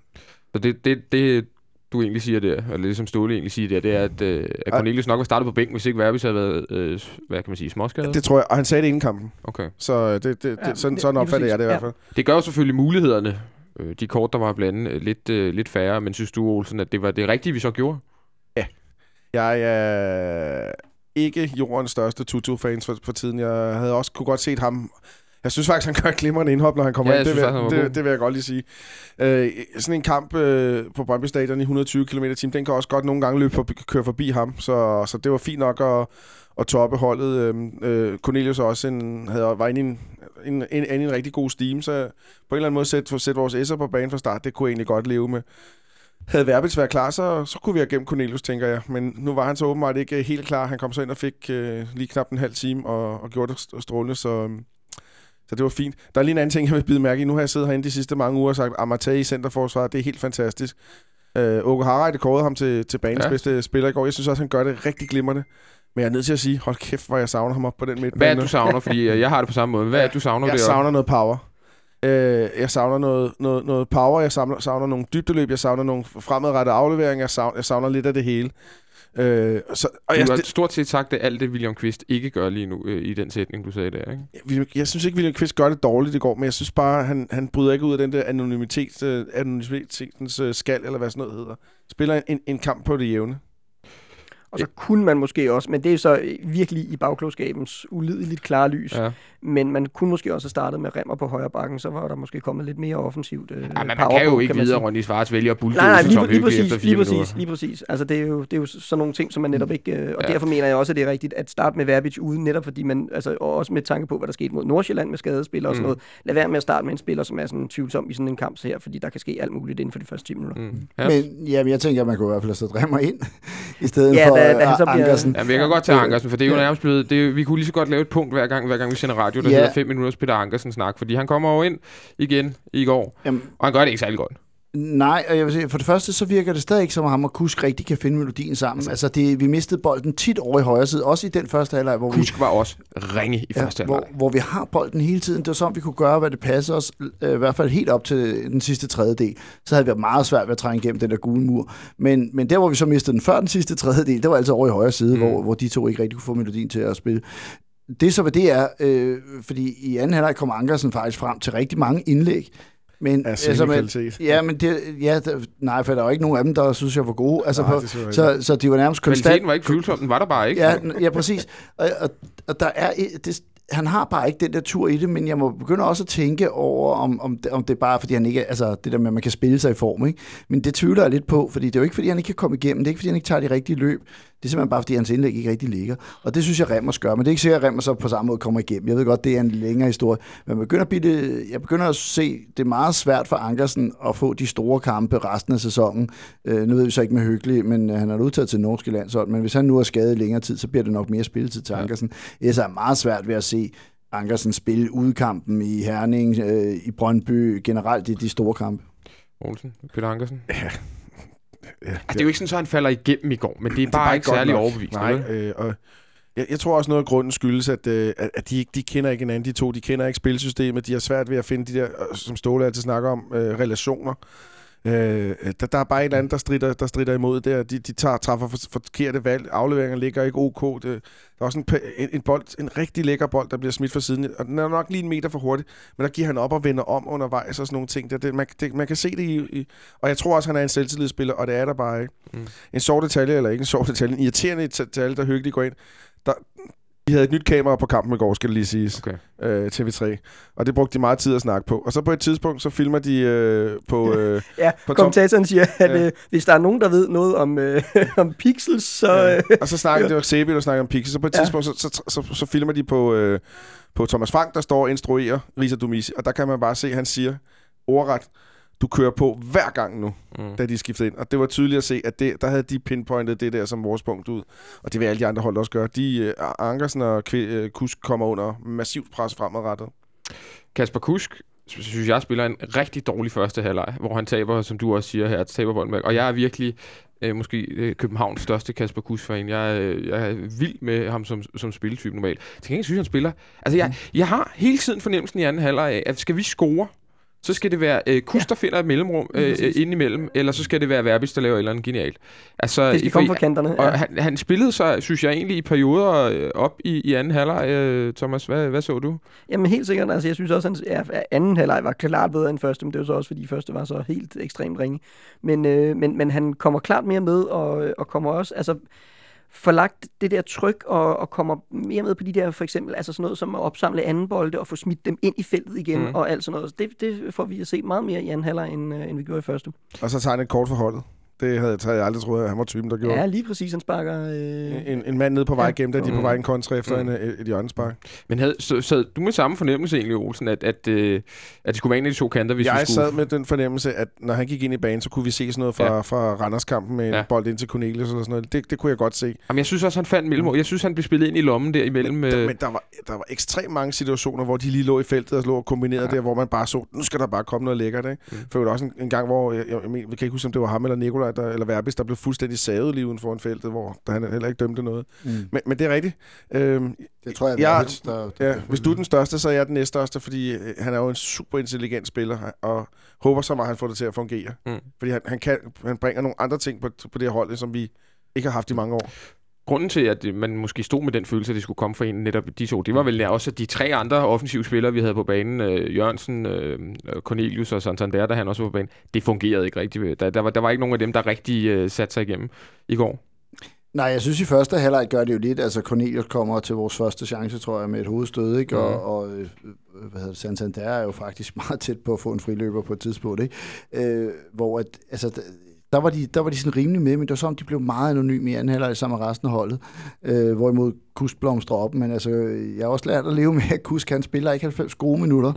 Speaker 2: Så det, det, det, du egentlig siger der, eller det som Ståle egentlig siger der, det er, at, øh, at Cornelius nok var startet på bænken, hvis ikke Verbis havde været, øh, hvad kan man sige, småskadet.
Speaker 4: Det tror jeg, og han sagde det inden kampen,
Speaker 2: Okay.
Speaker 4: så øh, det, det, det,
Speaker 5: Ja,
Speaker 4: sådan,
Speaker 5: det-
Speaker 4: sådan opfatter jeg det i hvert fald.
Speaker 2: Det gør jo selvfølgelig mulighederne, øh, de kort, der var blandt andet, øh, lidt, øh, lidt færre, men synes du, Olsen, at det var det rigtige, vi så gjorde? Ja.
Speaker 4: Jeg er ikke jordens største Tutu-fans for, for tiden. Jeg havde også kunne godt set ham. Jeg synes faktisk, han gør glimrende indhop, når han kommer
Speaker 2: Ja,
Speaker 4: ind.
Speaker 2: jeg
Speaker 4: Det
Speaker 2: synes
Speaker 4: vil,
Speaker 2: god.
Speaker 4: det, det vil jeg godt lige sige. Øh, sådan en kamp øh, på Brøndby Stadion i 120 km t den kan også godt nogle gange løbe forbi, køre forbi ham. Så, så det var fint nok at, at toppe holdet. Øh, øh, Cornelius også en, havde, var inde i en, en, en, en, en rigtig god steam, så på en eller anden måde sætte, sætte vores S'er på banen fra start, det kunne jeg egentlig godt leve med. Havde Verbitz været klar, så, så kunne vi have gemt Cornelius, tænker jeg. Men nu var han så åbenbart ikke øh, helt klar. Han kom så ind og fik øh, lige knap en halv time og, og gjorde det st- strålende, så, øhm, så det var fint. Der er lige en anden ting, jeg vil bide mærke i. Nu har jeg siddet herinde de sidste mange uger og sagt, Amartey i centerforsvaret, det er helt fantastisk. Øh, Åke Harreide kårede ham til, til banens
Speaker 2: Ja.
Speaker 4: bedste spiller i går. Jeg synes også, han gør det rigtig glimrende. Men jeg er nødt til at sige, hold kæft, hvor jeg savner ham op på den midt.
Speaker 2: Hvad er det, du savner? Fordi øh, jeg har det på samme måde. Hvad er det, du savner
Speaker 4: Jeg
Speaker 2: deroppe?
Speaker 4: savner noget power. Øh, jeg savner noget, noget, noget power, jeg savner, savner nogle dybdeløb, jeg savner nogle fremadrettede afleveringer, jeg savner, jeg savner lidt af det hele. Øh, så, og jeg,
Speaker 2: Du har
Speaker 4: det,
Speaker 2: stort set sagt, det alt det, William Kvist ikke gør lige nu øh, i den sætning, du sagde der, ikke?
Speaker 4: jeg, jeg synes ikke, William Kvist gør det dårligt i går, men jeg synes bare, han, han bryder ikke ud af den der anonymitet, øh, anonymitetens øh, skal, eller hvad sådan noget hedder. Spiller en, en kamp på det jævne.
Speaker 5: Og så kunne man måske også, men det er så virkelig i bagklogskabens ulideligt klare lys, ja. Men man kunne måske også have startet med Remmer på højre bakken, så var der måske kommet lidt mere offensivt øh,
Speaker 2: Ja, men man kan jo ikke
Speaker 5: man
Speaker 2: vide, at
Speaker 5: sige.
Speaker 2: Ronny Svarts vælger at bulldoze
Speaker 5: Nej, nej, lige,
Speaker 2: Tom
Speaker 5: lige, præcis,
Speaker 2: efter
Speaker 5: lige
Speaker 2: fire
Speaker 5: præcis,
Speaker 2: minutter.
Speaker 5: lige præcis. Altså, det er, jo, det er jo sådan nogle ting, som man netop ikke... Øh, og
Speaker 2: Ja.
Speaker 5: derfor mener jeg også, at det er rigtigt at starte med Verbic uden, netop fordi man... Altså, og også med tanke på, hvad der skete mod Nordsjælland med skadespillere og sådan
Speaker 2: Mm.
Speaker 5: noget. Lad være med at starte med en spiller, som er sådan tvivlsom i sådan en kamp så her, fordi der kan ske alt muligt inden for de første 10 minutter.
Speaker 2: Mm. Ja.
Speaker 3: Men ja, men jeg tænker, at man kunne i hvert fald have sat Remmer ind, [LAUGHS] i stedet
Speaker 5: Ja,
Speaker 3: for
Speaker 5: da- da
Speaker 3: øh,
Speaker 5: han så bliver-
Speaker 3: Ankersen.
Speaker 2: Jamen, jeg kan godt tage
Speaker 3: Øh,
Speaker 2: Ankersen, for det er jo nærmest blevet... Det vi kunne lige så godt lave et punkt hver gang, hver gang vi sender radio, der
Speaker 3: Ja.
Speaker 2: hedder 5 minutters Peter Ankersen snak, fordi han kommer jo ind igen i går,
Speaker 3: Jamen,
Speaker 2: og han gør det ikke særlig godt.
Speaker 3: Nej, og jeg vil sige, for det første, så virker det stadig ikke som om ham og Kusk rigtig kan finde melodien sammen. Altså, det, vi mistede bolden tit over i højre side, også i den første halvleg, hvor vi...
Speaker 2: Kusk var også ringe i første
Speaker 3: Ja,
Speaker 2: halvleg.
Speaker 3: hvor, hvor vi har bolden hele tiden. Det var sådan, vi kunne gøre, hvad det passer os, øh, i hvert fald helt op til den sidste tredjedel. Så havde vi været meget svært ved at trænge igennem den der gule mur. Men, men der, hvor vi så mistede den før den sidste tredjedel, det var altså over i højre side,
Speaker 2: Mm.
Speaker 3: hvor, hvor de to ikke rigtig kunne få melodien til at spille. Det så, hvad det er, øh, fordi i anden halvleg kom Ankersen faktisk frem til rigtig mange indlæg. Men,
Speaker 4: Af
Speaker 3: altså, men,
Speaker 4: kvalitet.
Speaker 3: ja, men det, ja, der, nej, for der var ikke nogen af dem, der synes, jeg var gode. Altså,
Speaker 4: Nej,
Speaker 3: på,
Speaker 4: det jeg
Speaker 3: så, så de var nærmest konstant...
Speaker 2: Kvaliteten var ikke tvivlsom, den var der bare ikke.
Speaker 3: Ja, ja præcis. Og, og, og der er, det, han har bare ikke den der tur i det, men jeg må begynde også at tænke over, om, om, det, om det er bare, fordi han ikke altså det der med, at man kan spille sig i form, ikke? Men det tvivler jeg lidt på, fordi det er jo ikke, fordi han ikke kan komme igennem, det er ikke, fordi han ikke tager de rigtige løb, det er simpelthen bare, fordi hans indlæg ikke rigtig ligger. Og det synes jeg, Remmers gør, men det er ikke sikkert, at Remmers så på samme måde kommer igennem. Jeg ved godt, det er en længere historie, men jeg begynder at, blive det, jeg begynder at se, det er meget svært for Ankersen at få de store kampe resten af sæsonen. Øh, nu ved vi så ikke med hyggelig, men øh, han er udtaget til norske landshold, men hvis han nu er skadet i længere tid, så bliver det nok mere spilletid til
Speaker 2: Ja.
Speaker 3: ja. Ankersen. Ellers er det meget svært ved at se Ankersen spille udkampen i Herning, øh, i Brøndby, generelt i de store kampe.
Speaker 2: Olsen, Peter Ankersen.
Speaker 4: Ja,
Speaker 2: Altså, det er jo ikke sådan, så han falder igennem i går, men det er [CLEARS THROAT] bare,
Speaker 4: bare
Speaker 2: ikke
Speaker 4: godt
Speaker 2: særlig
Speaker 4: nok.
Speaker 2: overbevisende.
Speaker 4: Nej, øh, og jeg, jeg tror også noget af grunden skyldes, at, øh, at, at de, ikke- de kender ikke hinanden, de to. De kender ikke spilsystemet. De har svært ved at finde de der, øh, som Ståle altid snakker om, øh, relationer. Øh, der, der er bare et eller andet, der strider, der strider imod der. De, de tager, træffer for, forkerte valg. Afleveringer ligger ikke ok. Det, der er også en, en, en, bold, en rigtig lækker bold, der bliver smidt fra siden. Og den er nok lige en meter for hurtigt. Men der giver han op og vender om undervejs og sådan nogle ting. Der, det, man, det, man kan se det i, i... Og jeg tror også, han er en selvtillidsspiller, og det er der bare ikke.
Speaker 2: Mm.
Speaker 4: En sjov detalje, eller ikke en sjov detalje, en irriterende detalje, der hyggeligt går ind. Der, de havde et nyt kamera på kampen i går, skal det lige siges.
Speaker 2: Okay.
Speaker 4: Øh, TV3. Og det brugte de meget tid at snakke på. Og så på et tidspunkt, så filmer de øh, på... [LAUGHS] Øh,
Speaker 5: Ja,
Speaker 4: På
Speaker 5: kommentatoren siger, at
Speaker 4: Ja.
Speaker 5: øh, hvis der er nogen, der ved noget om, øh, [LAUGHS] om pixels, så...
Speaker 4: Ja.
Speaker 5: Øh,
Speaker 4: og så snakker [LAUGHS] det var Sebi, der snakker om Pixel. Så på et
Speaker 5: Ja.
Speaker 4: tidspunkt, så, så, så, så, så filmer de på, øh, på Thomas Frank, der står og instruerer Risa Dumisi. Og der kan man bare se, at han siger ordret, du kører på hver gang nu,
Speaker 2: Mm.
Speaker 4: da de skiftede ind. Og det var tydeligt at se, at det, der havde de pinpointet det der som vores punkt ud. Og det vil alle de andre hold også gøre. De, uh, Ankersen og Kvi- øh, Kusk kommer under massivt pres fremadrettet.
Speaker 2: Kasper Kusk, synes jeg, spiller en rigtig dårlig første halvleg, hvor han taber, som du også siger her, taber bolden. Og jeg er virkelig øh, måske øh, Københavns største Kasper Kusk-fan. Jeg, øh, jeg er vild med ham som, som spilletype normalt. Til gengæld synes jeg, han spiller... Altså, jeg, jeg har hele tiden fornemmelsen i anden halvleg af, at skal vi score, så skal det være øh, Kus, der finder et mellemrum øh,
Speaker 5: Lige præcis.
Speaker 2: ind imellem, eller så skal det være Verbis, der laver et eller andet genialt. Altså,
Speaker 5: Det skal
Speaker 2: i-
Speaker 5: komme fra kanterne.
Speaker 2: og
Speaker 5: Ja.
Speaker 2: han, han spillede sig, synes jeg egentlig, i perioder øh, op i, i anden halvleg. Øh, Thomas, hvad, hvad så du?
Speaker 5: Jamen helt sikkert. Altså, jeg synes også, at ja, anden halvleg var klart bedre end første, men det var så også, fordi første var så helt ekstremt ringe. Men, øh, men, men han kommer klart mere med, og, og kommer også... Altså, forlagt det der tryk og, og kommer mere med på de der, for eksempel, altså sådan noget som at opsamle anden bolde og få smidt dem ind i feltet igen
Speaker 2: Mm.
Speaker 5: mm. og alt sådan noget. Så Det, det får vi at se meget mere i anden halvleg, end, øh, end vi gjorde i første.
Speaker 4: Og så tager han et kort for holdet. Det havde, havde jeg aldrig troet, at han var typen, der gjorde.
Speaker 5: Ja, lige præcis. Han sparker... Øh,
Speaker 4: En, en mand nede på vej
Speaker 5: Ja.
Speaker 4: igennem, da de er på
Speaker 2: Mm.
Speaker 4: vej en kontra efter
Speaker 2: Mm.
Speaker 4: en, et, hjørnespark.
Speaker 2: Men havde, så, sad du med samme fornemmelse egentlig, Olsen, at, at, øh, at det skulle være en af de to kanter, hvis vi
Speaker 4: jeg
Speaker 2: skulle...
Speaker 4: sad med den fornemmelse, at når han gik ind i banen, så kunne vi se sådan noget fra,
Speaker 2: Ja.
Speaker 4: fra Randerskampen med en
Speaker 2: Ja.
Speaker 4: ja. bold ind til Cornelius eller sådan noget. Det, det kunne jeg godt se.
Speaker 2: Jamen, jeg synes også, han fandt mellemrum. Jeg synes, han blev spillet ind i lommen der imellem...
Speaker 4: Men,
Speaker 2: øh,
Speaker 4: der, men der, var, der var ekstremt mange situationer, hvor de lige lå i feltet og lå og kombinerede
Speaker 2: Ja.
Speaker 4: der, hvor man bare så, nu skal der bare komme noget lækkert. Ikke?
Speaker 2: Mm.
Speaker 4: For det var også en, en gang, hvor, jeg, jeg, jeg, mener, vi kan ikke huske, om det var ham eller Nikolaj, der, eller Verbis, der blev fuldstændig savet lige uden foran feltet, hvor der han heller ikke dømte noget.
Speaker 3: Mm.
Speaker 4: Men, men det er rigtigt. Øhm,
Speaker 3: Det tror jeg,
Speaker 4: Jeg-
Speaker 3: jeg, der, der,
Speaker 4: Ja, hvis du er den største, så er jeg den næststørste, fordi øh, han er jo en super intelligent spiller, og håber så meget, at han får det til at fungere.
Speaker 2: Mm.
Speaker 4: Fordi han, han, kan, han bringer nogle andre ting på, på det her hold, som vi ikke har haft i mange år.
Speaker 2: Grunden til, at øh, man måske stod med den følelse, at det skulle komme fra en netop de to, det var vel også at de tre andre offensive spillere, vi havde på banen, øh, Jørgensen, øh, Cornelius og Santander, der han også var på banen, det fungerede ikke rigtigt. Der, der, var, der var ikke nogen af dem, der rigtig øh, satte sig igennem i går.
Speaker 3: Nej, jeg synes i første halvleg gør det jo lidt. Altså Cornelius kommer til vores første chance, tror jeg, med et hovedstød, ikke?
Speaker 2: Mhm.
Speaker 3: Og, og øh, hvad hedder det, Santander er jo faktisk [LAUGHS] meget tæt på at få en friløber på et tidspunkt, ikke? Øh, hvor at, altså, der var, de, der var de sådan rimelig med, men det var som, de blev meget anonyme i anden halvleg sammen med resten af holdet. Øh, hvorimod Kusk blomstrer op, men altså, jeg har også lært at leve med, at Kusk, han spiller ikke 90 gode minutter.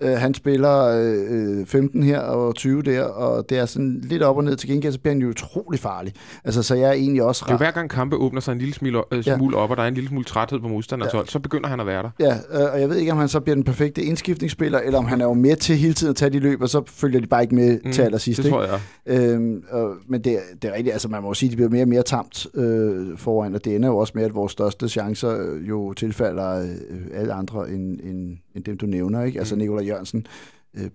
Speaker 2: Mm.
Speaker 3: Øh, han spiller øh, 15 her og 20 der, og det er sådan lidt op og ned. Til gengæld så bliver han jo utrolig farlig. Altså, så jeg er egentlig også
Speaker 2: Det er jo hver gang kampe åbner sig en lille smule, øh,
Speaker 3: Ja.
Speaker 2: smule op, og der er en lille smule træthed på modstanders
Speaker 3: Ja.
Speaker 2: hold, så begynder han at være der.
Speaker 3: Ja, øh, og jeg ved ikke, om han så bliver den perfekte indskiftningsspiller, eller om han er jo med til hele tiden at tage de løb, og så følger de bare ikke med mm, til allersidst.
Speaker 2: det
Speaker 3: ikke?
Speaker 2: tror jeg.
Speaker 3: Øhm, og, men det, det er rigtigt, altså man må jo sige, at de bliver mere og mere tamt øh, foran, og det ender jo også med, at vores største chancer øh, jo tilfalder øh, alle andre end, end, end dem, du nævner. Ikke? Altså
Speaker 2: Mm.
Speaker 3: Nikolaj Jørgensen øh,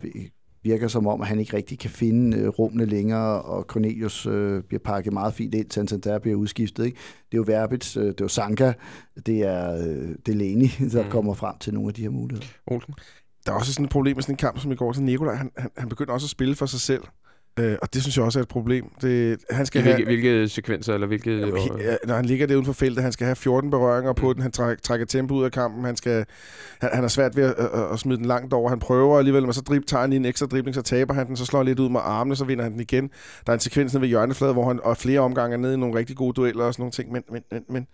Speaker 3: virker som om, at han ikke rigtig kan finde øh, rummene længere, og Cornelius øh, bliver pakket meget fint ind, Santander bliver udskiftet. Ikke? Det er jo Verbitz, øh, det er jo Sanka, det er øh, Delaney, [LAUGHS] der
Speaker 2: Mm.
Speaker 3: mm. kommer frem til nogle af de her muligheder.
Speaker 2: Olsen.
Speaker 4: Der er også sådan et problem med sådan en kamp som i går til Nikolaj. Han, han, han begynder også at spille for sig selv. Øh, og det synes jeg også er et problem. Det, han skal
Speaker 2: Hvilke,
Speaker 4: have,
Speaker 2: hvilke sekvenser, eller hvilke... Øh,
Speaker 4: Ja, når han ligger der uden for feltet, han skal have 14 berøringer på
Speaker 2: Mm.
Speaker 4: den, han træk, trækker tempo ud af kampen, han, skal, han, han er svært ved at, at, at smide den langt over, han prøver alligevel, men så drib, tager han lige en ekstra dribling, så taber han den, så slår han lidt ud med armene, så vinder han den igen. Der er en sekvens nede ved hjørnefladet, hvor han og flere omgange er nede i nogle rigtig gode dueller og sådan nogle ting, men, men, men, men,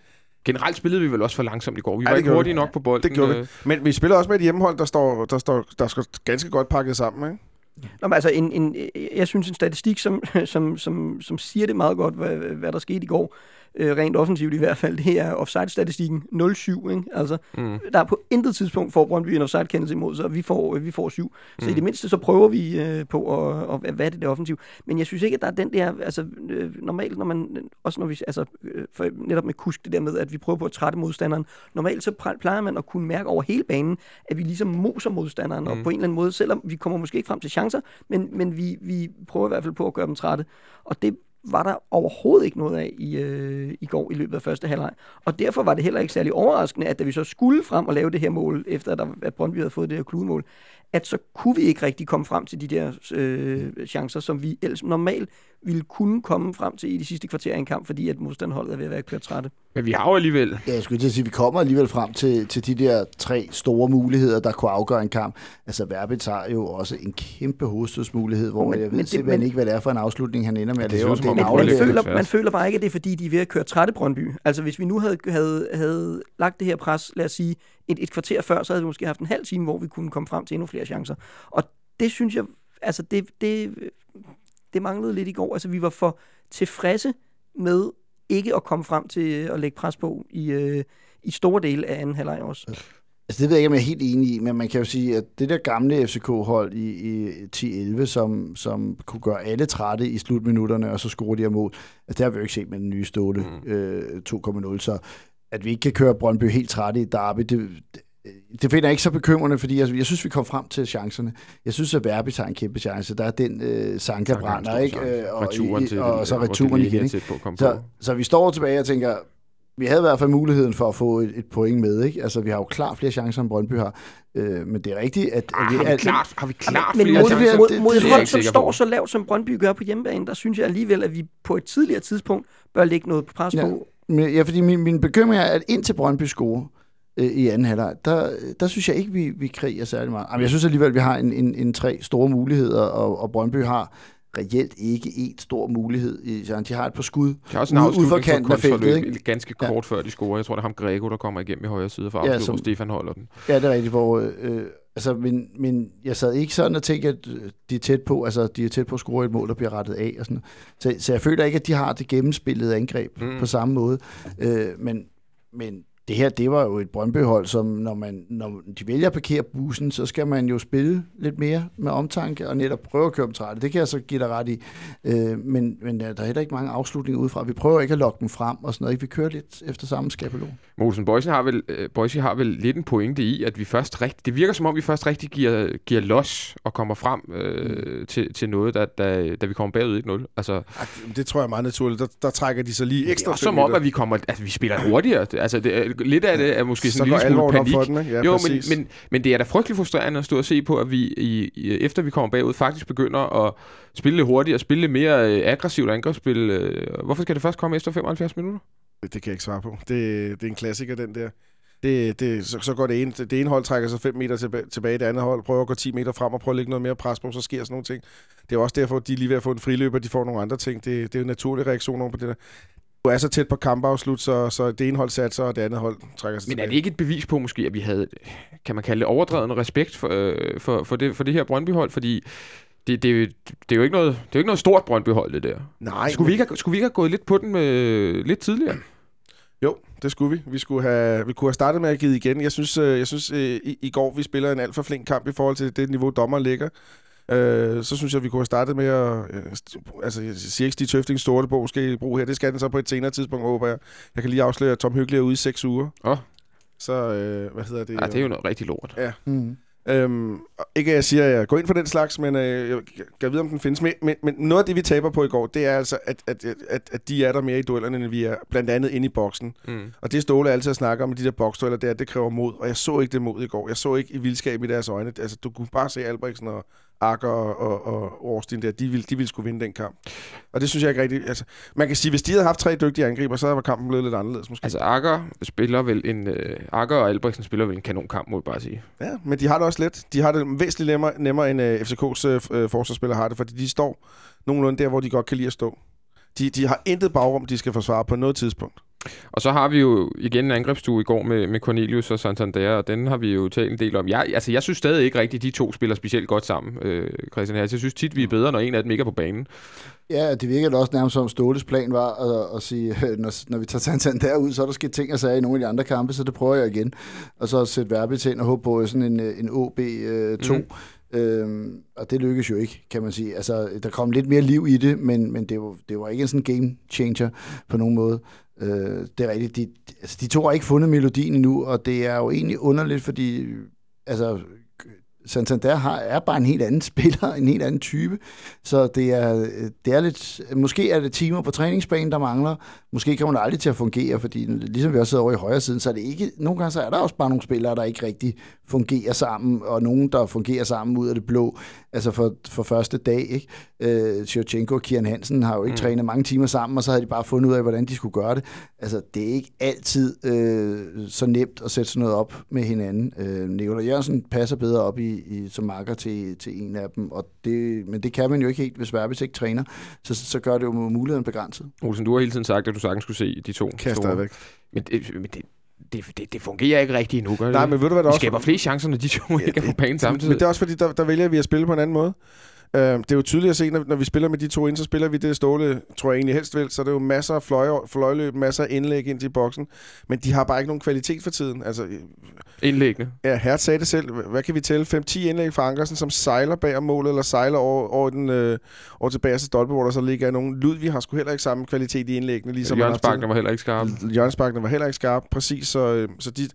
Speaker 2: Generelt spillede vi vel også for langsomt i går. Vi
Speaker 4: Ja,
Speaker 2: var
Speaker 4: det
Speaker 2: ikke hurtige
Speaker 4: vi.
Speaker 2: nok på bolden.
Speaker 4: Det gjorde vi.
Speaker 2: øh,
Speaker 4: men vi spiller også med et hjemmehold, der står, der står der står ganske godt pakket sammen, ikke?
Speaker 5: Nå, men altså, en, en, jeg synes, en statistik, som, [LAUGHS] som, som, som siger det meget godt, hvad, hvad der skete i går, øh, rent offensivt i hvert fald, det er offside-statistikken 0-7. Ikke? Altså,
Speaker 2: Mm.
Speaker 5: der er på intet tidspunkt får Brøndby en offside-kendelse imod, så vi får, vi får syv. Så
Speaker 2: Mm.
Speaker 5: i det mindste, så prøver vi øh, på at, at, hvad er det der offensiv. Men jeg synes ikke, at der er den der, altså øh, normalt, når man, også når vi, altså øh, for, netop med kusk, det der med, at vi prøver på at trætte modstanderen, normalt så plejer man at kunne mærke over hele banen, at vi ligesom moser modstanderen, mm. og på en eller anden måde, selvom vi kommer måske ikke frem til chancer, men, men vi, vi prøver i hvert fald på at gøre dem trætte. Og det var der overhovedet ikke noget af i, øh, i går i løbet af første halvleg. Og derfor var det heller ikke særlig overraskende, at da vi så skulle frem og lave det her mål, efter at, der, at Brøndby havde fået det her kludemål, at så kunne vi ikke rigtig komme frem til de der øh, chancer, som vi ellers normalt ville kunne komme frem til i de sidste kvarter af en kamp, fordi at modstanderholdet er ved at være kørt trætte.
Speaker 2: Men vi har jo alligevel...
Speaker 3: Ja, jeg skulle til at sige, at vi kommer alligevel frem til, til de der tre store muligheder, der kunne afgøre en kamp. Altså, Verbitz har jo også en kæmpe hovedstødsmulighed, hvor
Speaker 5: Men-
Speaker 3: jeg ved
Speaker 5: men det-
Speaker 3: simpelthen
Speaker 5: men-
Speaker 3: ikke, hvad det er for en afslutning, han ender med at
Speaker 2: det
Speaker 3: lave. Det
Speaker 5: Men man
Speaker 2: det
Speaker 5: føler, man føler bare ikke, at det er fordi, de er ved at køre trætte Brøndby. Altså hvis vi nu havde, havde, havde lagt det her pres, lad os sige, et, et kvarter før, så havde vi måske haft en halv time, hvor vi kunne komme frem til endnu flere chancer. Og det synes jeg altså det, det, det manglede lidt i går. Altså vi var for tilfredse med ikke at komme frem til at lægge pres på i, øh, i store dele af anden halvleg også.
Speaker 3: Altså, det ved jeg ikke, om jeg er helt enig i, men man kan jo sige, at det der gamle FCK-hold i, i 10-11, som, som kunne gøre alle trætte i slutminutterne, og så score de her mål, altså, det har vi jo ikke set med den nye Ståle mm. øh, 2.0, så at vi ikke kan køre Brøndby helt trætte i Derby, det, det, det finder jeg ikke så bekymrende, fordi jeg, jeg synes, vi kom frem til chancerne. Jeg synes, at Verbi tager en kæmpe chance. Der er den øh, Sanka brænder, ikke? Øh, og,
Speaker 2: returen til
Speaker 3: og, og så returen igen, ikke?
Speaker 2: På,
Speaker 3: så, så vi står tilbage og tænker, vi havde i hvert fald muligheden for at få et, et point med, ikke? Altså, vi har jo klart flere chancer, end Brøndby har. Øh, men det er rigtigt, at...
Speaker 2: Ah,
Speaker 3: vi,
Speaker 2: har, vi klart, har vi klart
Speaker 5: men
Speaker 2: flere
Speaker 5: mod,
Speaker 2: chancer?
Speaker 5: mod,
Speaker 3: det-
Speaker 5: mod et hold,
Speaker 2: ikke
Speaker 5: som står
Speaker 2: på.
Speaker 5: så lavt, som Brøndby gør på hjemmebane, der synes jeg alligevel, at vi på et tidligere tidspunkt bør lægge noget pres
Speaker 3: Ja.
Speaker 5: på.
Speaker 3: Ja, fordi min, min bekymring er, at indtil Brøndby scorer øh, i anden halvleg, der, der synes jeg ikke, vi, vi kriger særlig meget. Jamen, jeg synes alligevel, vi har en, en, en tre store muligheder, og, og Brøndby har reelt ikke en stor mulighed. Så de har et par skud
Speaker 2: De også en
Speaker 3: ude- ude for
Speaker 2: afslutning
Speaker 3: kanten af feltet, ikke?
Speaker 2: ganske
Speaker 3: Ja.
Speaker 2: kort før de scorer. Jeg tror, det er ham Grego, der kommer igennem i højre side for
Speaker 3: Ja,
Speaker 2: afslut,
Speaker 3: som-
Speaker 2: Stefan holder den.
Speaker 3: Ja, det er rigtigt, hvor... Øh, altså, men, men jeg sad ikke sådan og tænkte, at øh, de er tæt på, altså, de er tæt på at score et mål, der bliver rettet af. Og sådan. Så, så jeg føler ikke, at de har det gennemspillede angreb
Speaker 2: mm.
Speaker 3: på samme måde. Øh, men, men det her, det var jo et Brøndby-hold, som når, man, når de vælger at parkere bussen, så skal man jo spille lidt mere med omtanke, og netop prøve at køre dem trætte. Det kan jeg så give dig ret i. Øh, men, men der er heller ikke mange afslutninger udefra. Vi prøver ikke at lokke dem frem og sådan noget. Vi kører lidt efter samme skabelon.
Speaker 2: Mosen Boysen har vel, øh, Boysen har vel lidt en pointe i, at vi først rigtig, det virker som om, vi først rigtig giver, giver los og kommer frem øh,
Speaker 3: Mm.
Speaker 2: til, til noget, da, da, da vi kommer bagud 1-0. Altså,
Speaker 4: det tror jeg er meget naturligt. Der, der trækker de så lige
Speaker 2: det er
Speaker 4: ekstra
Speaker 2: også som om, at vi kommer, altså vi spiller hurtigere. Altså, det, lidt af det er måske
Speaker 4: så
Speaker 2: sådan en
Speaker 4: går
Speaker 2: lille smule panik.
Speaker 4: for den, ikke? Ja,
Speaker 2: jo, men,
Speaker 4: præcis.
Speaker 2: men, men det er da frygtelig frustrerende at stå og se på, at vi, i, i, efter vi kommer bagud, faktisk begynder at spille lidt hurtigere, spille lidt mere øh, aggressivt angrebsspil. Øh. Hvorfor skal det først komme efter 75 minutter?
Speaker 4: Det kan jeg ikke svare på. Det, det er en klassiker, den der. Det, det, så, så går det ene, det ene hold trækker sig 5 meter tilbage, tilbage, det andet hold prøver at gå 10 meter frem og prøve at lægge noget mere pres på, så sker sådan nogle ting. Det er også derfor, at de er lige ved at få en friløber, de får nogle andre ting. Det, det er en naturlig reaktion over på det der. Du er så tæt på kampafslut, så, så det ene hold satser, og det andet hold trækker sig
Speaker 2: Men er det ikke et bevis på måske, at vi havde, kan man kalde det, overdreven respekt for, øh, for, for, det, for det her Brøndby-hold? Fordi det, det, er jo, det er jo ikke noget, det er jo ikke noget stort Brøndby-hold, det der.
Speaker 4: Nej,
Speaker 2: Skulle vi, ikke have, skulle vi ikke have gået lidt på den med, lidt tidligere?
Speaker 4: Jo, det skulle vi. Vi, skulle have, vi kunne have startet med at give igen. Jeg synes, øh, jeg synes øh, i, i går, vi spiller en alt for flink kamp i forhold til det niveau, dommeren ligger. Øh, så synes jeg, vi kunne have startet med at... Øh, altså, jeg siger ikke, Stig Tøfting store på måske bruge her. Det skal den så på et senere tidspunkt, håber jeg. Jeg kan lige afsløre, at Tom Hyggelig er ude i seks uger.
Speaker 2: Åh.
Speaker 4: Så, øh, hvad hedder det?
Speaker 2: Ja, det er jo noget rigtig lort.
Speaker 3: Mm.
Speaker 4: Øhm, ikke at jeg siger, at jeg går ind for den slags, men øh, jeg kan vide, om den findes. Men, men, men noget af det, vi taber på i går, det er altså, at, at, at, at de er der mere i duellerne, end vi er. Blandt andet inde i boksen.
Speaker 2: Mm.
Speaker 4: Og det Ståle altid snakker om, de der boksdueller der, det kræver mod. Og jeg så ikke det mod i går. Jeg så ikke i vildskab i deres øjne. Altså, du kunne bare se Albrechtsen og Akker og, og, og Årsten der. De ville, de ville skulle vinde den kamp. Og det synes jeg ikke rigtigt. Altså, man kan sige, hvis de havde haft tre dygtige angriber, så var kampen blevet lidt anderledes måske.
Speaker 2: Altså, Akker spiller vel en... Øh, Akker og Albrechtsen spiller vel en kanonkamp, må jeg bare sige.
Speaker 4: Ja, men de har det også let. De har det væsentligt nemmere, nemmere end uh, FCK's uh, forsvarsspillere har det, fordi de står nogenlunde der, hvor de godt kan lide at stå. De, de har intet bagrum, de skal forsvare på noget tidspunkt.
Speaker 2: Og så har vi jo igen en angrebsstue i går med, med Cornelius og Santander, og den har vi jo talt en del om. Jeg, altså, jeg synes stadig ikke rigtigt, de to spiller specielt godt sammen, øh, Christian Hals. Jeg synes tit, vi er bedre, når en af dem ikke er på banen.
Speaker 3: Ja, det virker da også nærmest som Ståles plan var at, at sige, øh, [LAUGHS] når, når vi tager Santander ud, så er der sket ting og sager i nogle af de andre kampe, så det prøver jeg igen. Og så sætte Verbi til og håbe på sådan en, øh, en OB-2.
Speaker 2: Mhm.
Speaker 3: Mm. Øhm, og det lykkes jo ikke, kan man sige. Altså, der kom lidt mere liv i det, men, men det, var, det var ikke en sådan game changer på nogen måde. Øh, det er rigtigt. De, altså, de to har ikke fundet melodien endnu, og det er jo egentlig underligt, fordi altså, Santander har, er bare en helt anden [LAUGHS] spiller, en helt anden type. Så det er, det er lidt... Måske er det timer på træningsbanen, der mangler. Måske kommer det aldrig til at fungere, fordi ligesom vi også sidder over i højre siden, så er det ikke... Nogle gange så er der også bare nogle spillere, der ikke rigtig fungerer sammen, og nogen, der fungerer sammen ud af det blå. Altså for, for første dag, ikke? Øh, Sjovchenko og Kian Hansen har jo ikke mm. trænet mange timer sammen, og så havde de bare fundet ud af, hvordan de skulle gøre det. Altså, det er ikke altid øh, så nemt at sætte sådan noget op med hinanden. Øh, Nikolaj Jørgensen passer bedre op i, i, som marker til, til en af dem, og det, men det kan man jo ikke helt, hvis Verbis ikke træner. Så, så gør det jo muligheden begrænset.
Speaker 2: Olsen, du har hele tiden sagt, at du sagtens skulle se de to store.
Speaker 4: stadigvæk.
Speaker 2: Men, det, men det, det, det, det fungerer ikke rigtigt endnu, gør det?
Speaker 4: Nej,
Speaker 2: det?
Speaker 4: men ved du hvad der også...
Speaker 2: skaber flere chancer, når de to ikke er på banen samtidig.
Speaker 4: Men det er også fordi, der, der vælger vi at spille på en anden måde. Øh, det er jo tydeligt at se, når, når vi spiller med de to ind, så spiller vi det Ståle, tror jeg egentlig helst vil. Så er det jo masser af fløj, fløjløb, masser af indlæg ind i boksen. Men de har bare ikke nogen kvalitet for tiden. Altså,
Speaker 2: Indlæggende.
Speaker 4: Ja, Hert sagde det selv. Hvad kan vi tælle? 5-10 indlæg fra Ankersen, som sejler bag om målet, eller sejler over, over, den, øh, over til bagerste stolpe, hvor der så ligger nogen. Ludvig har sgu heller ikke samme kvalitet i indlæggene. Ligesom
Speaker 2: Jørgens Bagner var heller ikke skarp.
Speaker 4: Jørgens Bagner var heller ikke skarp, præcis. Så, øh, så de,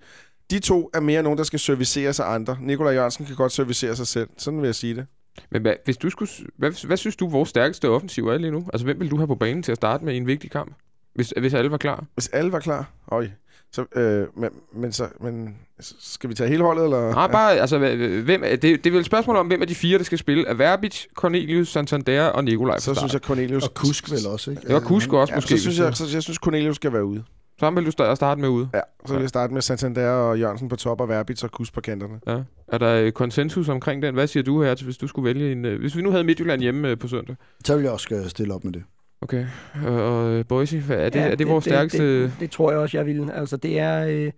Speaker 4: de to er mere nogen, der skal servicere sig andre. Nikolaj Jørgensen kan godt servicere sig selv. Sådan vil jeg sige det.
Speaker 2: Men hvad, hvis du skulle, hvad, hvad synes du, vores stærkeste offensiv er lige nu? Altså, hvem vil du have på banen til at starte med i en vigtig kamp? Hvis, hvis alle var klar?
Speaker 4: Hvis alle var klar? Øj. Så, øh, men, men, så, men skal vi tage hele holdet, eller?
Speaker 2: Nej, bare, altså, hvem, det, det er vel et spørgsmål om, hvem af de fire, der skal spille. Er Verbic, Cornelius, Santander og Nikolaj
Speaker 4: Så synes jeg, Cornelius...
Speaker 3: Og Kusk vel også, ikke?
Speaker 2: Det var Kusk også,
Speaker 4: ja,
Speaker 2: måske.
Speaker 4: Så synes jeg, så, jeg synes, Cornelius skal være ude.
Speaker 2: Så vil du starte med ude?
Speaker 4: Ja, så vil jeg starte med Santander og Jørgensen på top, og Verbitz og Kusk på kanterne.
Speaker 2: Ja. Er der konsensus omkring den? Hvad siger du her, hvis du skulle vælge en... Hvis vi nu havde Midtjylland hjemme øh, på søndag?
Speaker 3: Så ville jeg også stille op med det.
Speaker 2: Okay. Og Boise, er det,
Speaker 5: ja,
Speaker 2: er det, det vores
Speaker 5: det,
Speaker 2: stærkeste...
Speaker 5: Det, det, tror jeg også, jeg vil. Altså, det er... Øh,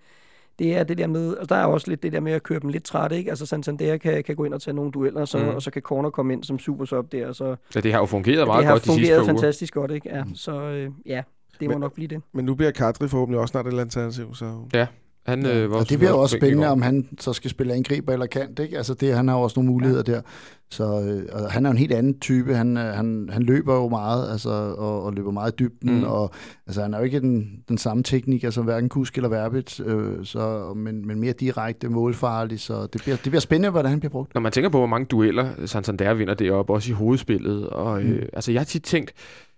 Speaker 5: det er det der med, altså der er også lidt det der med at køre dem lidt træt, ikke? Altså Santander kan, kan gå ind og tage nogle dueller, så, mm. og så kan Corner komme ind som super sub der. Så,
Speaker 2: ja, det har jo fungeret meget godt de sidste
Speaker 5: Det har
Speaker 2: fungeret
Speaker 5: fantastisk godt, ikke? Ja, mm. så øh, ja, det må
Speaker 4: men,
Speaker 5: nok blive det.
Speaker 4: Men nu bliver Kadri forhåbentlig også snart et alternativ, så...
Speaker 2: Ja, han,
Speaker 3: ja.
Speaker 2: øh, var
Speaker 3: og det bliver også spændende, om han så skal spille angriber eller kant. Ikke? Altså det, han har også nogle muligheder ja. der. Så øh, og han er en helt anden type. Han, øh, han, han løber jo meget, altså, og, og løber meget i dybden. Mm. Og, altså, han er jo ikke den, den samme teknik, altså hverken Kusk eller Verbit, øh, så, men, men mere direkte, målfarlig. Så det bliver, det bliver spændende, hvordan han bliver brugt.
Speaker 2: Når man tænker på, hvor mange dueller Santander vinder det op, også i hovedspillet. Og, øh, mm. altså, jeg har tit tænkt,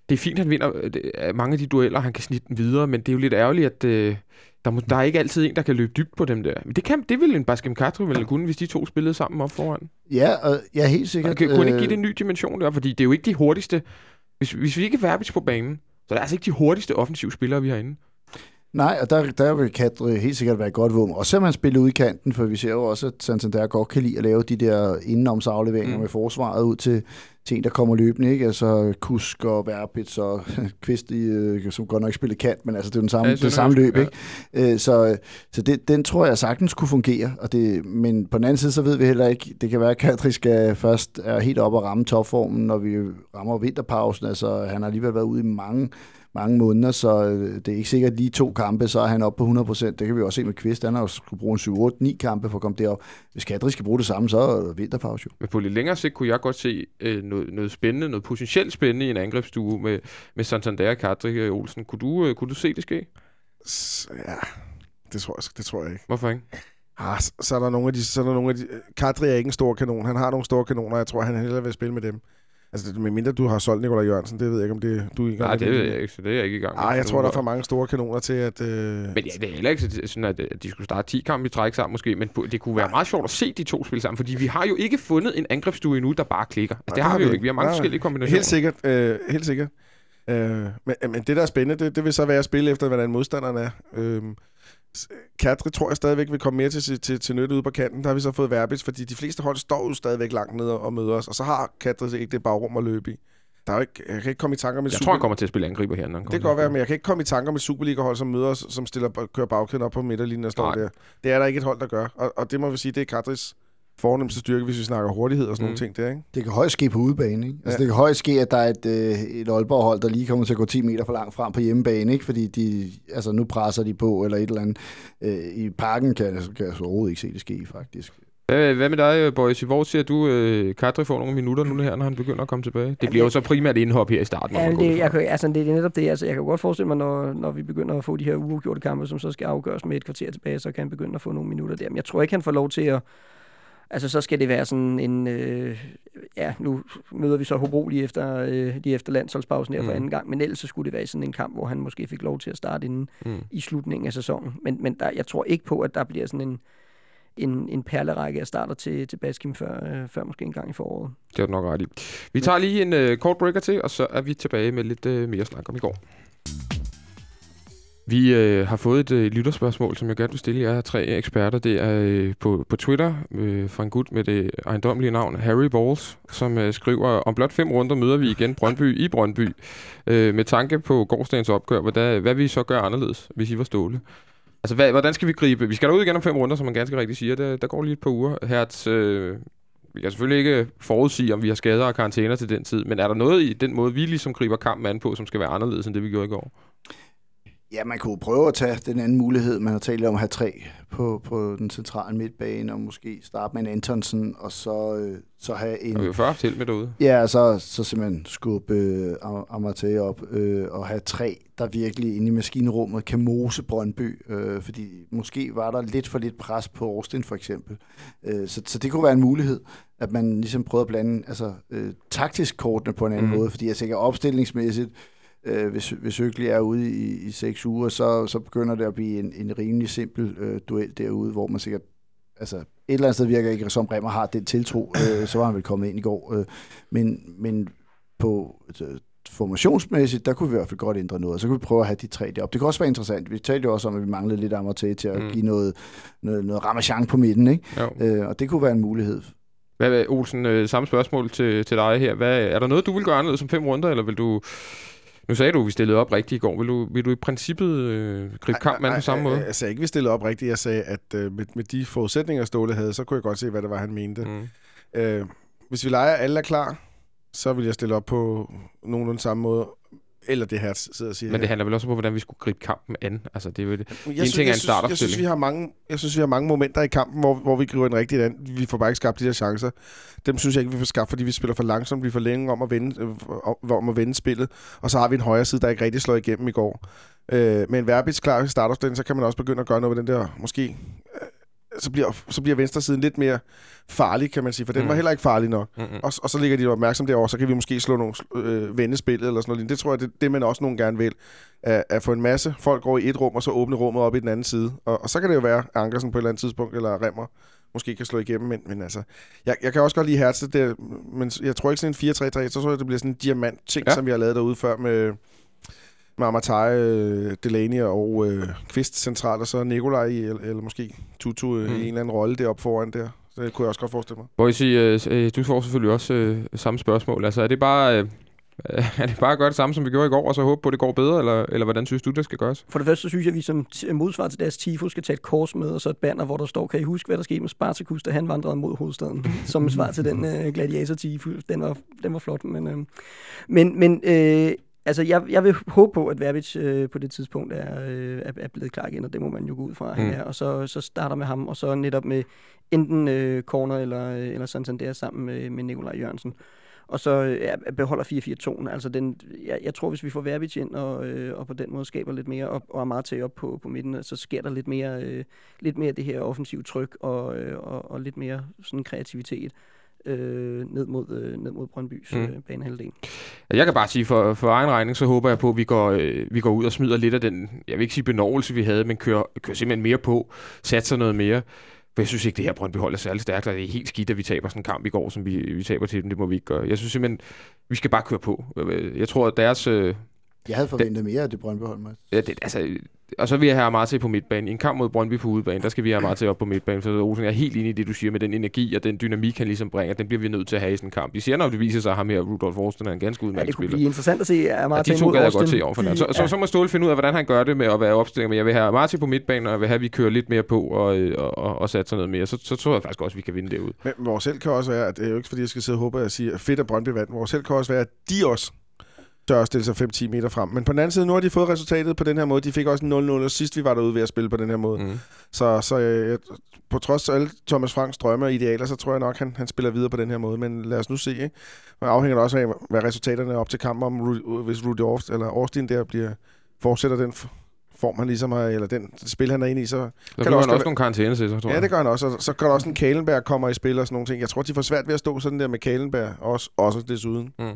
Speaker 2: det er fint, at han vinder øh, mange af de dueller, han kan snitte dem videre, men det er jo lidt ærgerligt, at... Øh, der, må, der er ikke altid en, der kan løbe dybt på dem der. Men det, kan, det ville en Baskem Katri vel kunne, hvis de to spillede sammen op foran.
Speaker 3: Ja, og jeg er helt sikkert.
Speaker 2: Kan, kunne ikke give det en ny dimension der? Fordi det er jo ikke de hurtigste... Hvis, hvis vi ikke er på banen, så er det altså ikke de hurtigste offensive spillere, vi har inde.
Speaker 3: Nej, og der, der vil Kadri helt sikkert være et godt våben. Og selvom han spiller ud i kanten, for vi ser jo også, at Santander godt kan lide at lave de der indenomsafleveringer mm. med forsvaret ud til, til en, der kommer løbende, ikke? Altså Kusk og Verbitz og [LAUGHS] Kvist, i, øh, som godt nok spiller kant, men altså det er den samme, ja, det samme løb, ja. ikke? Øh, så så det, den tror jeg sagtens kunne fungere, og det, men på den anden side, så ved vi heller ikke, det kan være, at Kadri skal først er helt op og ramme topformen, når vi rammer vinterpausen, altså han har alligevel været ude i mange mange måneder, så øh, det er ikke sikkert, lige to kampe, så er han oppe på 100%. Det kan vi også se med Kvist. Han har jo skulle bruge en 7-8-9 kampe for at komme derop. Hvis Kadri skal bruge det samme, så er det vinterpause jo.
Speaker 2: Men på lidt længere sigt kunne jeg godt se øh, noget, noget spændende, noget potentielt spændende i en angrebsstue med, med Santander og Kadri og øh, Olsen. Kunne du, øh, kunne du se det ske?
Speaker 4: Ja, det tror jeg, det tror jeg ikke.
Speaker 2: Hvorfor ikke?
Speaker 4: Ah, så, så er der nogle af de, så er der nogle af de, Kadri er ikke en stor kanon. Han har nogle store kanoner, jeg tror, han hellere vil spille med dem. Altså, med mindre du har solgt Nikolaj Jørgensen, det ved jeg ikke, om det, du er i gang
Speaker 2: Nej, det ved jeg ikke, så det er jeg ikke i gang
Speaker 4: med. Nej, jeg tror, der er for mange store kanoner til, at... Øh...
Speaker 2: Men ja, det er heller ikke sådan, at de skulle starte 10 kampe i træk sammen måske, men det kunne være meget sjovt at se de to spille sammen, fordi vi har jo ikke fundet en angrebsstue endnu, der bare klikker. Altså, det har vi jo ikke. Vi har mange nej, forskellige kombinationer.
Speaker 4: Helt sikkert. Øh, helt sikkert. Øh, men, men det, der er spændende, det, det vil så være at spille efter, hvordan modstanderen er. Øh, Kadri tror jeg stadigvæk vil komme mere til, til, til nytte ude på kanten. Der har vi så fået Verbis, fordi de fleste hold står jo stadigvæk langt nede og møder os, og så har Kadri ikke det bagrum at løbe i. Der er jo ikke, jeg kan ikke komme i tanker med
Speaker 2: Jeg Super... tror, han kommer til at spille angriber her.
Speaker 4: Det kan godt være, men jeg kan ikke komme i tanker med Superliga-hold, som møder os, som stiller, kører bagkæden op på midterlinjen og står Nej. der. Det er der ikke et hold, der gør. Og, og det må vi sige, det er Kadris fornemmeste styrke, hvis vi snakker hurtighed og sådan mm. nogle ting der, ikke?
Speaker 3: Det kan højst ske på udebane, ikke? Altså, ja. Altså, det kan højst ske, at der er et, øh, et Aalborg-hold, der lige kommer til at gå 10 meter for langt frem på hjemmebane, ikke? Fordi de, altså, nu presser de på, eller et eller andet. Øh, I parken kan, kan jeg så overhovedet ikke se det ske, faktisk.
Speaker 2: Hvad, hvad med dig, Boys? Hvor ser du, øh, Kadri får nogle minutter nu her, når han begynder at komme tilbage? Det ja, bliver det, jo så primært indhop her i starten.
Speaker 5: Ja, det, jeg kan, altså, det er netop det. Altså, jeg kan godt forestille mig, når, når vi begynder at få de her uafgjorte kampe, som så skal afgøres med et kvarter tilbage, så kan han begynde at få nogle minutter der. Men jeg tror ikke, han får lov til at... Altså, så skal det være sådan en... Øh, ja, nu møder vi så Hobro lige efter, øh, lige efter landsholdspausen her mm. for anden gang, men ellers så skulle det være sådan en kamp, hvor han måske fik lov til at starte inden mm. i slutningen af sæsonen. Men, men der, jeg tror ikke på, at der bliver sådan en en, en perlerække af starter til, til Baskim før, øh, før måske en gang i foråret.
Speaker 2: Det er nok ret i. Vi tager lige en øh, kort breaker til, og så er vi tilbage med lidt øh, mere snak om i går. Vi øh, har fået et øh, lytterspørgsmål, som jeg gerne vil stille jer tre eksperter. Det er øh, på, på Twitter øh, fra en gut med det ejendommelige navn Harry Balls, som øh, skriver, om blot fem runder møder vi igen Brøndby i Brøndby. Øh, med tanke på gårdsdagens opgør, hvad, hvad vi så gør anderledes, hvis I var ståle. Altså, hvad, hvordan skal vi gribe? Vi skal ud igen om fem runder, som man ganske rigtigt siger. Der, der går lige et par uger. Hertz, øh, vi kan selvfølgelig ikke forudsige, om vi har skader og karantæner til den tid, men er der noget i den måde, vi ligesom griber kampen an på, som skal være anderledes end det, vi gjorde i går?
Speaker 3: Ja, man kunne prøve at tage den anden mulighed. Man har talt om at have tre på, på den centrale midtbane, og måske starte med en Antonsen, og så, øh, så have en...
Speaker 2: Og vi har før held med derude.
Speaker 3: Ja, så, så simpelthen skubbe øh, Am- Amartey op øh, og have tre, der virkelig inde i maskinrummet kan mose Brøndby, øh, fordi måske var der lidt for lidt pres på Austin for eksempel. Øh, så, så det kunne være en mulighed, at man ligesom prøvede at blande altså, øh, taktisk kortene på en anden mm. måde, fordi jeg tænker opstillingsmæssigt, øh, hvis, hvis Øgli er ude i, i seks uger, så, så begynder det at blive en, en rimelig simpel øh, duel derude, hvor man sikkert altså et eller andet sted virker ikke, som Bremer har den tiltro, øh, så var han vel kommet ind i går. Øh, men, men på altså, formationsmæssigt, der kunne vi i hvert fald godt ændre noget, og så kunne vi prøve at have de tre deroppe. Det kunne også være interessant. Vi talte jo også om, at vi manglede lidt Amartey til at
Speaker 2: Mm.
Speaker 3: give noget, noget, noget ramachan på midten, ikke?
Speaker 2: Jo.
Speaker 3: Øh, og det kunne være en mulighed.
Speaker 2: Hvad, hvad, Olsen, øh, samme spørgsmål til, til dig her. Hvad, er der noget, du vil gøre anderledes som fem runder, eller vil du... Nu sagde du, at vi stillede op rigtigt i går. Vil du, vil du i princippet øh, gribe kampen an på samme måde?
Speaker 4: Jeg, sagde ikke, vi stillede op rigtigt. Jeg sagde, at øh, med, med de forudsætninger, Ståle havde, så kunne jeg godt se, hvad det var, han mente.
Speaker 2: Mm.
Speaker 4: Øh, hvis vi leger, at alle er klar, så vil jeg stille op på nogenlunde samme måde. Eller det her sidder og siger.
Speaker 2: Men det
Speaker 4: her.
Speaker 2: handler vel også om, hvordan vi skulle gribe kampen an. Altså, det er jo det.
Speaker 4: Jeg
Speaker 2: en ting er en
Speaker 4: synes, jeg synes, vi har mange, jeg synes, vi har mange momenter i kampen, hvor, hvor vi griber den rigtigt an. Vi får bare ikke skabt de der chancer. Dem synes jeg ikke, vi får skabt, fordi vi spiller for langsomt. Vi får længe om at vende, øh, om at vende spillet. Og så har vi en højre side, der ikke rigtig slår igennem i går. Øh, med en Verbitz klar i startopstillingen, så kan man også begynde at gøre noget ved den der, måske... Så bliver, så bliver venstre siden lidt mere farlig, kan man sige, for den
Speaker 2: Mm.
Speaker 4: var heller ikke farlig nok.
Speaker 2: Mm-mm.
Speaker 4: Og, og så ligger de opmærksom derovre, så kan vi måske slå nogle øh, vende spillet eller sådan noget. Det tror jeg, det, det man også nogle gerne vil. At, at få en masse folk over i et rum, og så åbne rummet op i den anden side. Og, og så kan det jo være, at Ankersen på et eller andet tidspunkt, eller Remmer, måske kan slå igennem. Men, men altså, jeg, jeg kan også godt lide Hertz, det, men jeg tror ikke sådan en 4-3-3, så tror jeg, det bliver sådan en diamant-ting,
Speaker 2: ja.
Speaker 4: som vi har lavet derude før med, med Amatai, øh, Delaney og øh, Kvist centralt, og så Nikolaj i, eller, eller måske Tutu øh,
Speaker 2: Mm.
Speaker 4: i en eller anden rolle deroppe foran der. Så det kunne jeg også godt forestille mig.
Speaker 2: Boise, øh, øh, du får selvfølgelig også øh, samme spørgsmål. Altså, er det bare... Øh, [LAUGHS] er det bare at gøre det samme, som vi gjorde i går, og så håbe på, at det går bedre, eller, eller hvordan synes du, det skal gøres?
Speaker 5: For det første, så synes jeg, at vi som modsvar til deres tifo skal tage et kors med, og så et banner, hvor der står, kan I huske, hvad der skete med Spartacus, da han vandrede mod hovedstaden? [LAUGHS] Som svar til den øh, gladiator tifo. Den var, den var flot, men... Øh, men, men øh, altså, jeg, jeg vil håbe på, at Verbitz øh, på det tidspunkt er, øh, er, er blevet klar igen, og det må man jo gå ud fra, mm. Er. Og så, så starter med ham, og så netop med enten øh, Corner eller, øh, eller Santander sammen med, med Nikolaj Jørgensen. Og så øh, ja, beholder 4-4-2'en. Altså den, jeg, jeg tror, hvis vi får Verbitz ind og, øh, og på den måde skaber lidt mere, og, og Amarte op på, på midten, så sker der lidt mere, øh, lidt mere det her offensive tryk og, øh, og, og lidt mere sådan kreativitet øh, ned, mod, øh, ned mod Brøndbys
Speaker 2: Mm.
Speaker 5: øh, banehalvdel.
Speaker 2: Jeg kan bare sige, for, for egen regning, så håber jeg på, at vi går, øh, vi går ud og smider lidt af den, jeg vil ikke sige benovelse, vi havde, men kører, kører simpelthen mere på, satser noget mere. For jeg synes ikke, det her Brøndby hold er særlig stærkt, og det er helt skidt, at vi taber sådan en kamp i går, som vi, vi taber til dem. Det må vi ikke gøre. Jeg synes simpelthen, vi skal bare køre på. Jeg tror, at deres... Øh,
Speaker 3: Jeg havde forventet mere af det Brøndby hold, Mads.
Speaker 2: ja, det, altså, og så vil jeg have Amarte på midtbanen. I en kamp mod Brøndby på udebane, der skal vi have Amarte op på midtbanen. Så Olsen, jeg er helt enig i det, du siger med den energi og den dynamik, han ligesom bringer. Den bliver vi nødt til at have i sådan en kamp. De siger, når det viser sig, at ham her, Rudolf Forsten, er en ganske
Speaker 5: Ja,
Speaker 2: udmærket
Speaker 5: det kunne
Speaker 2: spiller.
Speaker 5: blive interessant at se
Speaker 2: Ja,
Speaker 5: Amarte
Speaker 2: de to gad jeg godt se over for
Speaker 5: De-.
Speaker 2: Så, så,
Speaker 5: ja.
Speaker 2: så må Ståle finde ud af, hvordan han gør det med at være opstilling. Men jeg vil have Martin på midtbanen, og jeg vil have, at vi kører lidt mere på og, øh, og, og, og satser noget mere. Så, så tror jeg faktisk også, at vi kan vinde derude.
Speaker 4: Men vores held kan også være, at det er jo ikke fordi, jeg skal sidde og håbe, at jeg siger, fedt at Brøndby vandt. Vores held kan også være, at de også tør at stille sig 5-10 meter frem. Men på den anden side, nu har de fået resultatet på den her måde. De fik også en 0-0, og sidst vi var derude ved at spille på den her måde. Mm. Så, så øh, på trods af alle Thomas Franks drømme og idealer, så tror jeg nok, han, han spiller videre på den her måde. Men lad os nu se. Ikke? Og afhænger det også af, hvad resultaterne er op til kampen, om Ru- hvis Rudy Orst, eller Austin der bliver, fortsætter den form, han ligesom har, eller den spil, han er inde i, så
Speaker 2: Så
Speaker 4: Kan
Speaker 2: kan
Speaker 4: det
Speaker 2: du
Speaker 4: også
Speaker 2: også nogle karantæne til, så tror
Speaker 4: Ja,
Speaker 2: jeg.
Speaker 4: det gør han også. Og så gør der også en Kalenberg kommer i spil og sådan nogle ting. Jeg tror, de får svært ved at stå sådan der med Kalenberg også, også desuden.
Speaker 2: Mm.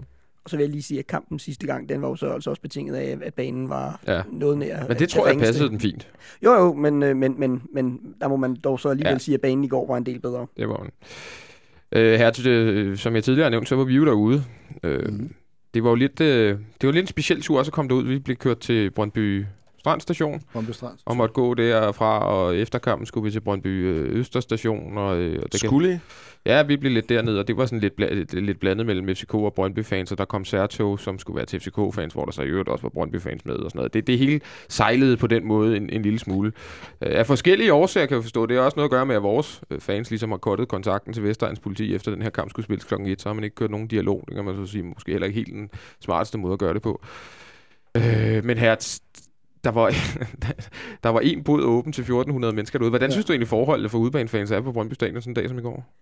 Speaker 5: Og så vil jeg lige sige, at kampen sidste gang, den var jo så altså også betinget af, at banen var
Speaker 2: Ja.
Speaker 5: noget nær.
Speaker 2: Men det tror jeg passede den fint.
Speaker 5: Jo, jo, men, øh, men, men, men der må man dog så alligevel
Speaker 2: Ja.
Speaker 5: sige, at banen i går var en del bedre.
Speaker 2: Det var den. Øh, her til det, som jeg tidligere har nævnt, så var vi jo derude. Øh,
Speaker 3: Mhm.
Speaker 2: Det var jo lidt, øh, det var lidt en speciel tur også at komme derud. Vi blev kørt til Brøndby Strand station,
Speaker 3: Brøndby Strand.
Speaker 2: og måtte gå derfra, og efter kampen skulle vi til Brøndby øh, Østerstation. Og, øh, og det kan,
Speaker 4: Skulle I?
Speaker 2: Ja, vi blev lidt dernede, og det var sådan lidt, bla- lidt blandet mellem FCK og Brøndby-fans, og der kom særtog, som skulle være til FCK-fans, hvor der så i øvrigt også var Brøndby-fans med og sådan noget. Det, det hele sejlede på den måde en, en lille smule. Øh, Af forskellige årsager kan jeg forstå, det har også noget at gøre med, at vores øh, fans ligesom har kottet kontakten til Vestegns politi, efter den her kamp skulle spilles klokken 1, så har man ikke kørt nogen dialog, det kan man så sige, måske heller ikke helt den smarteste måde at gøre det på. Øh, men her, der var, [LAUGHS] der var en bod åben til 1400 mennesker derude. Hvordan ja. Synes du egentlig forholdet for udbanefans er på Brøndby Stadion sådan en dag som i går?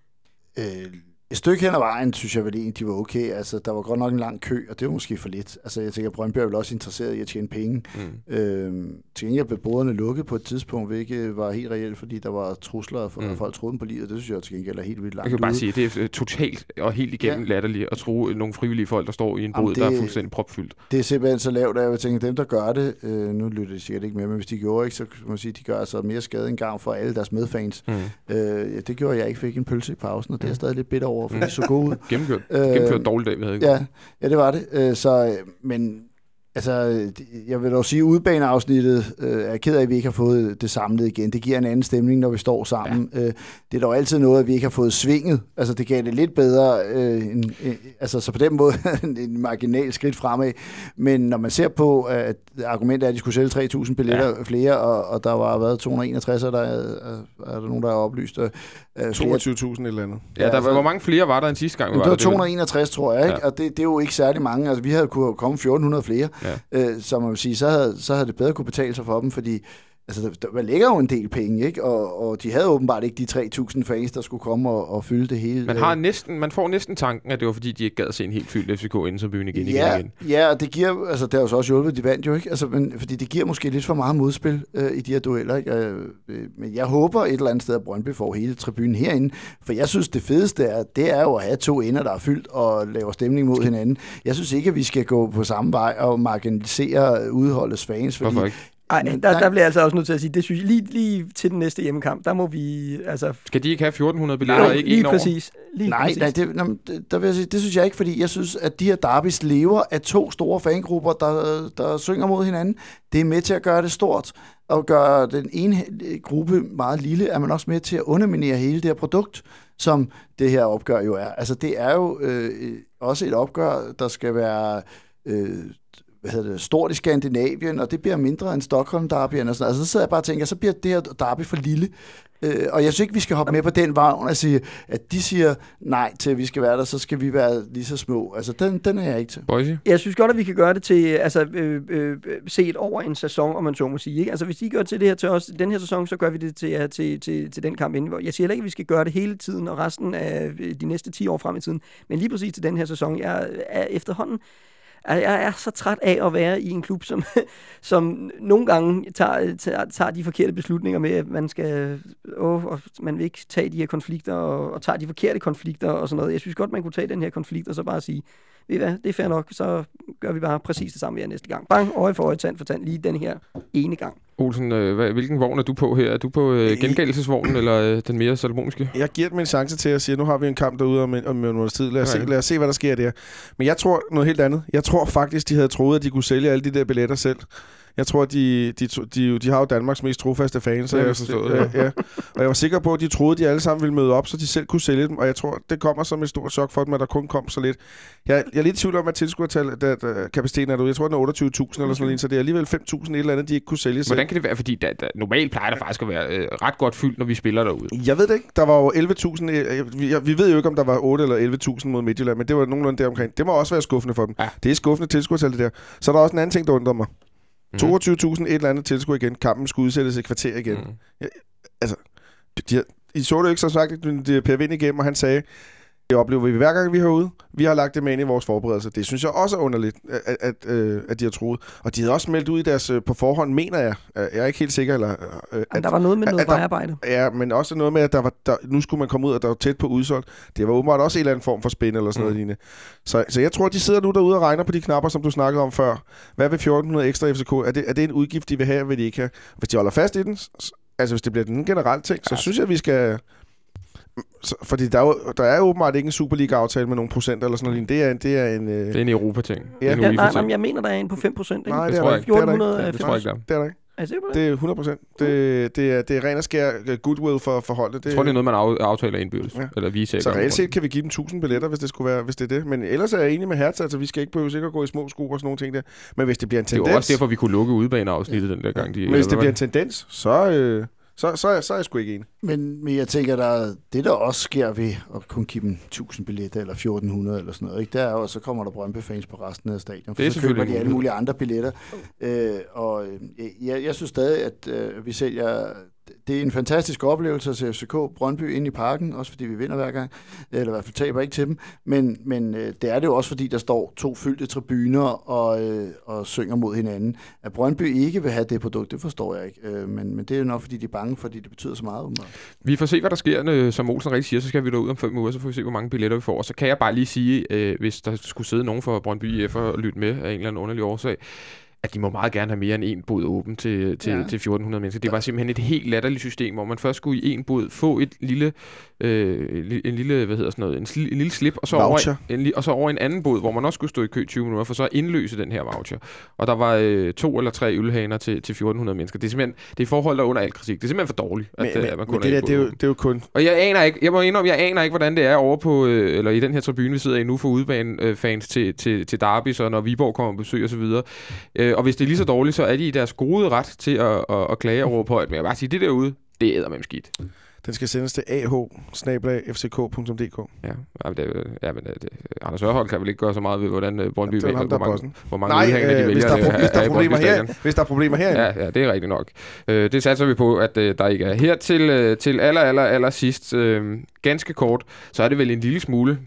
Speaker 3: Øh, et stykke hen ad vejen, synes jeg vel egentlig, de var okay. Altså, der var godt nok en lang kø, og det var måske for lidt. Altså, jeg tænker, Brøndby er vel også interesseret i at tjene penge.
Speaker 2: Mm.
Speaker 3: Øh, til gengæld blev boderne lukket på et tidspunkt, hvilket var helt reelt, fordi der var trusler, for
Speaker 2: Mm.
Speaker 3: folk troede dem på livet. Det synes jeg til gengæld er helt vildt langt
Speaker 2: Jeg kan bare
Speaker 3: ude.
Speaker 2: sige, det er øh, totalt og helt igennem ja. Latterligt at tro nogle frivillige folk, der står i en båd, der er fuldstændig propfyldt.
Speaker 3: Det er simpelthen så lavt, at jeg vil tænke, dem der gør det, øh, nu lytter de sikkert ikke med, men hvis de gjorde ikke, så kan man sige, de gør altså mere skade end gavn for alle deres medfans.
Speaker 2: Mm.
Speaker 3: Øh, det gjorde jeg ikke, fik en pølse i pausen, og det er jeg
Speaker 2: Mm.
Speaker 3: stadig lidt bitter over, for
Speaker 2: Mm.
Speaker 3: de så gode ud.
Speaker 2: Gennemført.
Speaker 3: Øh,
Speaker 2: Gennemført dårlig dag, vi havde.
Speaker 3: Ja, ja, det var det. Øh, så, øh, men altså, jeg vil dog sige, at udbaneafsnittet øh, er ked af, at vi ikke har fået det samlet igen. Det giver en anden stemning, når vi står sammen. Ja. Øh, det er dog altid noget, at vi ikke har fået svinget. Altså, det gav det lidt bedre, øh, en, altså, så på den måde [LAUGHS] en, en marginal skridt fremad. Men når man ser på, at argumentet er, at de skulle sælge 3.000 billetter ja. flere, og, og der var været 261, og der er, er, er der nogen, der har oplyst. Øh, flere
Speaker 4: 22.000 et eller andet.
Speaker 2: Ja, der,
Speaker 3: altså-
Speaker 2: hvor mange flere var der end sidste gang? vi
Speaker 3: Jamen, det var
Speaker 2: der? Det
Speaker 3: 261, tror jeg, ikke?
Speaker 2: Ja.
Speaker 3: Ja. og det, det er jo ikke særlig mange. Altså, vi havde kunne komme 1400 flere,
Speaker 2: Ja.
Speaker 3: øh, så man vil sige, så havde, så havde det bedre kunne betale sig for dem, fordi altså, der, der, man lægger jo en del penge, ikke? Og, og de havde åbenbart ikke de 3.000 fans, der skulle komme og, og fylde det hele.
Speaker 2: Man, har næsten, man får næsten tanken, at det var fordi, de ikke gad se en helt fyldt FCK inden som byen igen,
Speaker 3: ja,
Speaker 2: igen, igen.
Speaker 3: ja, og det giver, altså det har jo så også hjulpet, de vandt jo ikke, altså, men, fordi det giver måske lidt for meget modspil øh, i de her dueller, ikke? Øh, øh, men jeg håber et eller andet sted, at Brøndby får hele tribunen herinde, for jeg synes, det fedeste er, det er jo at have to ender, der er fyldt og laver stemning mod hinanden. Jeg synes ikke, at vi skal gå på samme vej og marginalisere udholdets fans, fordi
Speaker 2: Hvorfor ikke?
Speaker 5: Ej,
Speaker 3: Men
Speaker 5: der,
Speaker 3: nej.
Speaker 5: der bliver jeg altså også nødt til at sige, det synes jeg, lige, lige til den næste hjemmekamp, der må vi, altså...
Speaker 2: Skal de ikke have 1400 billetter ikke
Speaker 5: lige
Speaker 2: en over?
Speaker 5: præcis. Lige
Speaker 3: Nej,
Speaker 5: præcis.
Speaker 3: nej det, nå, men det- der vil jeg sige, det synes jeg ikke, fordi jeg synes, at de her derbys lever af to store fangrupper, der, der synger mod hinanden. Det er med til at gøre det stort, og gøre den ene gruppe meget lille, er man også med til at underminere hele det her produkt, som det her opgør jo er. Altså det er jo øh, også et opgør, der skal være... Øh, hvad hedder det, stort i Skandinavien, og det bliver mindre end Stockholm Derbyen og sådan. Altså, så sidder jeg bare og tænker, så bliver det her derby for lille. Øh, og jeg synes ikke, vi skal hoppe med på den vagn og sige, at de siger nej til, at vi skal være der, så skal vi være lige så små. Altså, den, den er jeg ikke til.
Speaker 2: Boise?
Speaker 5: Jeg synes godt, at vi kan gøre det til, altså, øh, øh, set over en sæson, om man så må sige. Ikke? Altså, hvis de gør til det her til os den her sæson, så gør vi det til, ja, til, til, til den kamp inden. Jeg siger heller ikke, at vi skal gøre det hele tiden og resten af øh, de næste 10 år frem i tiden. Men lige præcis til den her sæson, jeg er efterhånden Altså, jeg er så træt af at være i en klub, som, [LAUGHS] som nogle gange tager, tager, tager de forkerte beslutninger med, at man skal, åh, og man vil ikke tage de her konflikter, og, og tager de forkerte konflikter og sådan noget. Jeg synes godt, man kunne tage den her konflikt, og så bare sige, ved I hvad, det er fair nok, så gør vi bare præcis det samme hver næste gang. Bang, øje for øje, tand for tand, lige den her ene gang.
Speaker 2: Olsen, øh, hvad, hvilken vogn er du på her? Er du på øh, gengældelsesvognen, [CLEARS THROAT] eller øh, den mere salomoniske?
Speaker 4: Jeg giver dem en chance til at sige, nu har vi en kamp derude om en, om en måneds tid. Lad os, se, lad os se, hvad der sker der. Men jeg tror noget helt andet. Jeg tror faktisk, de havde troet, at de kunne sælge alle de der billetter selv. Jeg tror, de, de, de, de, har jo Danmarks mest trofaste fans.
Speaker 2: Det jeg forstået,
Speaker 4: ja. ja. Og jeg var sikker på, at de troede, at de alle sammen ville møde op, så de selv kunne sælge dem. Og jeg tror, det kommer som et stort chok for dem, at der kun kom så lidt. Jeg, jeg er lidt i tvivl om, at tilskuertal, da, kapaciteten er derude. Jeg tror, den er 28.000 eller sådan noget, så det er alligevel 5.000 et eller andet, de ikke kunne sælge selv.
Speaker 2: Hvordan kan det være? Fordi der, der, normalt plejer der faktisk at være øh, ret godt fyldt, når vi spiller derude.
Speaker 4: Jeg ved det ikke. Der var jo 11.000. øh, Vi, vi ved jo ikke, om der var 8 eller 11.000 mod Midtjylland, men det var nogenlunde deromkring. Det må også være skuffende for dem.
Speaker 2: Ja.
Speaker 4: Det er skuffende tilskuertal, det der. Så er der også en anden ting, der undrer mig.
Speaker 2: Mhm.
Speaker 4: 22.000 et eller andet tilskuer igen. Kampen skulle udsættes et kvarter igen.
Speaker 2: Mm.
Speaker 4: De, de, I så det jo ikke så sagt, at Per Vind igennem, og han sagde, det oplever vi hver gang, vi er herude. Vi har lagt det med ind i vores forberedelser. Det synes jeg også er underligt, at, at, øh, at de har troet. Og de havde også meldt ud i deres øh, på forhånd, mener jeg. Jeg er ikke helt sikker, eller, øh,
Speaker 5: At, der var noget med noget
Speaker 4: at
Speaker 5: vejarbejde.
Speaker 4: Ja, men også noget med, at der var, der, nu skulle man komme ud, og der var tæt på udsolgt. Det var åbenbart også en eller anden form for spænd eller sådan
Speaker 2: Mm.
Speaker 4: noget lignende. Så, så jeg tror, de sidder nu derude og regner på de knapper, som du snakkede om før. Hvad vil 1400 ekstra FCK? Er det, er det en udgift, de vil have, eller vil de ikke have? Hvis de holder fast i den, altså hvis det bliver den generelle ting, så
Speaker 2: Ja.
Speaker 4: synes jeg, vi skal... Så, fordi der er, jo, der er åbenbart ikke en Superliga-aftale med nogle procent eller sådan noget. Det er, det er en... Øh,
Speaker 2: Det er en Europa-ting.
Speaker 4: Ja.
Speaker 2: Det er en
Speaker 5: Ja, nej, nej, men jeg mener, der er en på 5 procent.
Speaker 4: nej,
Speaker 2: det
Speaker 4: det, er
Speaker 2: tror
Speaker 4: der
Speaker 2: jeg
Speaker 4: ikke. Det er der ikke.
Speaker 5: 1400
Speaker 2: Det tror jeg ikke, der er.
Speaker 4: Det er der ikke.
Speaker 5: Er det?
Speaker 4: Det er 100 procent. Det, det, er, det er ren og skær øh, goodwill for, for holdet. Det,
Speaker 2: Jeg tror, det er noget, man af, aftaler indbyrdes.
Speaker 4: Ja.
Speaker 2: Ja. Eller vi
Speaker 4: så reelt set kan vi give dem 1000 billetter, hvis det skulle være, hvis det er det. Men ellers er jeg enig med Hertz, altså vi skal ikke behøve sikkert gå i små sko og sådan nogle ting der. Men hvis det bliver en
Speaker 2: Det er
Speaker 4: tendens,
Speaker 2: også derfor, vi kunne lukke udebaneafsnittet den der gang. De,
Speaker 4: men hvis det bliver en tendens, så, øh, så, så, er, så er jeg sgu ikke enig.
Speaker 3: Men, men jeg tænker, der, det der også sker ved at kun give dem 1000 billetter, eller 1400 eller sådan noget, ikke? der er jo, så kommer der Brøndby-fans på resten af stadion, for
Speaker 2: Det er
Speaker 3: så køber
Speaker 2: selvfølgelig
Speaker 3: de alle mulige andre billetter. Øh, og øh, jeg, jeg synes stadig, at øh, vi sælger... Det er en fantastisk oplevelse at se FCK Brøndby ind i parken, også fordi vi vinder hver gang, eller i hvert fald taber ikke til dem. Men, men øh, det er det jo også, fordi der står to fyldte tribuner og, øh, og synger mod hinanden. At Brøndby ikke vil have det produkt, det forstår jeg ikke. Øh, men, men det er jo nok, fordi de er bange, fordi det betyder så meget. Umiddelbart.
Speaker 2: Vi får se, hvad der sker. Øh, som Olsen rigtig siger, så skal vi derud om fem uger, så får vi se, hvor mange billetter vi får. Og så kan jeg bare lige sige, øh, hvis der skulle sidde nogen fra Brøndby IF og lytte med af en eller anden underlig årsag, at de må meget gerne have mere end en bod åben til, til,
Speaker 3: Ja.
Speaker 2: til 1400 mennesker. Det var simpelthen et helt latterligt system, hvor man først skulle i en bod få et lille, øh, en lille, hvad hedder sådan noget, en, sli- en lille slip, og så, over, en, og så over en anden bod, hvor man også skulle stå i kø 20 minutter, for så at indløse den her voucher. Og der var øh, to eller tre ølhaner til, til 1400 mennesker. Det er simpelthen, det er forhold, der er under al kritik. Det er simpelthen for dårligt, at,
Speaker 4: Men,
Speaker 2: øh, at man
Speaker 4: men
Speaker 2: kun
Speaker 4: det,
Speaker 2: er
Speaker 4: der, det, er jo, det er jo kun...
Speaker 2: og jeg aner ikke, jeg må indrømme, jeg aner ikke, hvordan det er over på, øh, eller i den her tribune, vi sidder i nu for udbanefans til, til, til Derby, så når Viborg kommer på besøg og så videre. Øh, og hvis det er lige så dårligt, så er de i deres gode ret til at, at, at klage over på højt. Men jeg vil bare sige, det derude, det æder med skidt.
Speaker 4: Den skal sendes til ah.
Speaker 2: Ja, ja, men det, ja, men det, Anders Ørhold kan vel ikke gøre så meget ved, hvordan øh, Brøndby
Speaker 4: er
Speaker 2: vælger, hvor mange, hvor mange
Speaker 4: Nej,
Speaker 2: udhængere de
Speaker 4: øh,
Speaker 2: vælger.
Speaker 4: hvis, der er, pro-
Speaker 2: øh,
Speaker 4: hvis, der er problemer her, hvis der er problemer herinde,
Speaker 2: Ja, ja, det er rigtigt nok. Øh, det satser vi på, at øh, der ikke er. Her til, øh, til aller, aller, aller sidst, øh, ganske kort, så er det vel en lille smule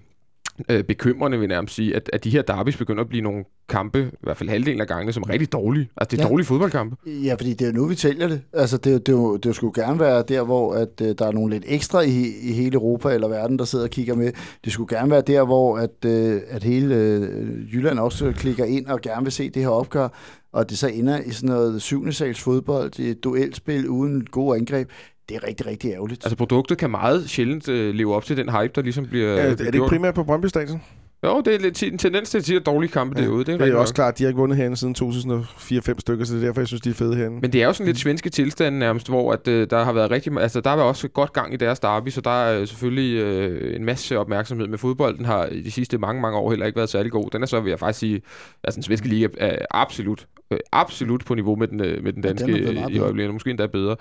Speaker 2: øh, bekymrende, vil jeg nærmest sige, at, at de her derbys begynder at blive nogle kampe, i hvert fald halvdelen af gangene, som er rigtig dårlige. Altså, det er
Speaker 3: Ja.
Speaker 2: dårlige fodboldkampe.
Speaker 3: Ja, fordi det er jo nu, vi sælger det. Altså, det, det, jo- det skulle gerne være der, hvor at, øh, der er nogle lidt ekstra i, i hele Europa eller verden, der sidder og kigger med. Det skulle gerne være der, hvor at, øh, at hele øh, Jylland også klikker ind og gerne vil se det her opgør, og det så ender i sådan noget syvende sals fodbold, et duelspil uden gode angreb. Det er rigtig, rigtig ærgerligt.
Speaker 2: Altså, produktet kan meget sjældent øh, leve op til den hype, der ligesom bliver,
Speaker 4: er,
Speaker 2: bliver
Speaker 4: er det ikke primært på Brøndby Stadion?
Speaker 2: Jo, det er lidt en tendens til at sige dårlige kampe
Speaker 4: Ja.
Speaker 2: ja. derude. Det er,
Speaker 4: Det er også
Speaker 2: nok.
Speaker 4: klart, de har ikke vundet herinde siden 2004-5 stykker, så det er derfor, jeg synes, de er fede herinde.
Speaker 2: Men det er jo sådan lidt svenske tilstande nærmest, hvor at, øh, der har været rigtig... Altså, der har været også godt gang i deres derby, så der er øh, selvfølgelig øh, en masse opmærksomhed med fodbolden har i de sidste mange, mange år heller ikke været særlig god. Den er så, vil jeg faktisk sige, altså den svenske liga er absolut, øh, absolut på niveau med den, øh, med den
Speaker 3: Ja, den
Speaker 2: danske ja, i
Speaker 3: bedre.
Speaker 2: øjeblikket, måske endda bedre.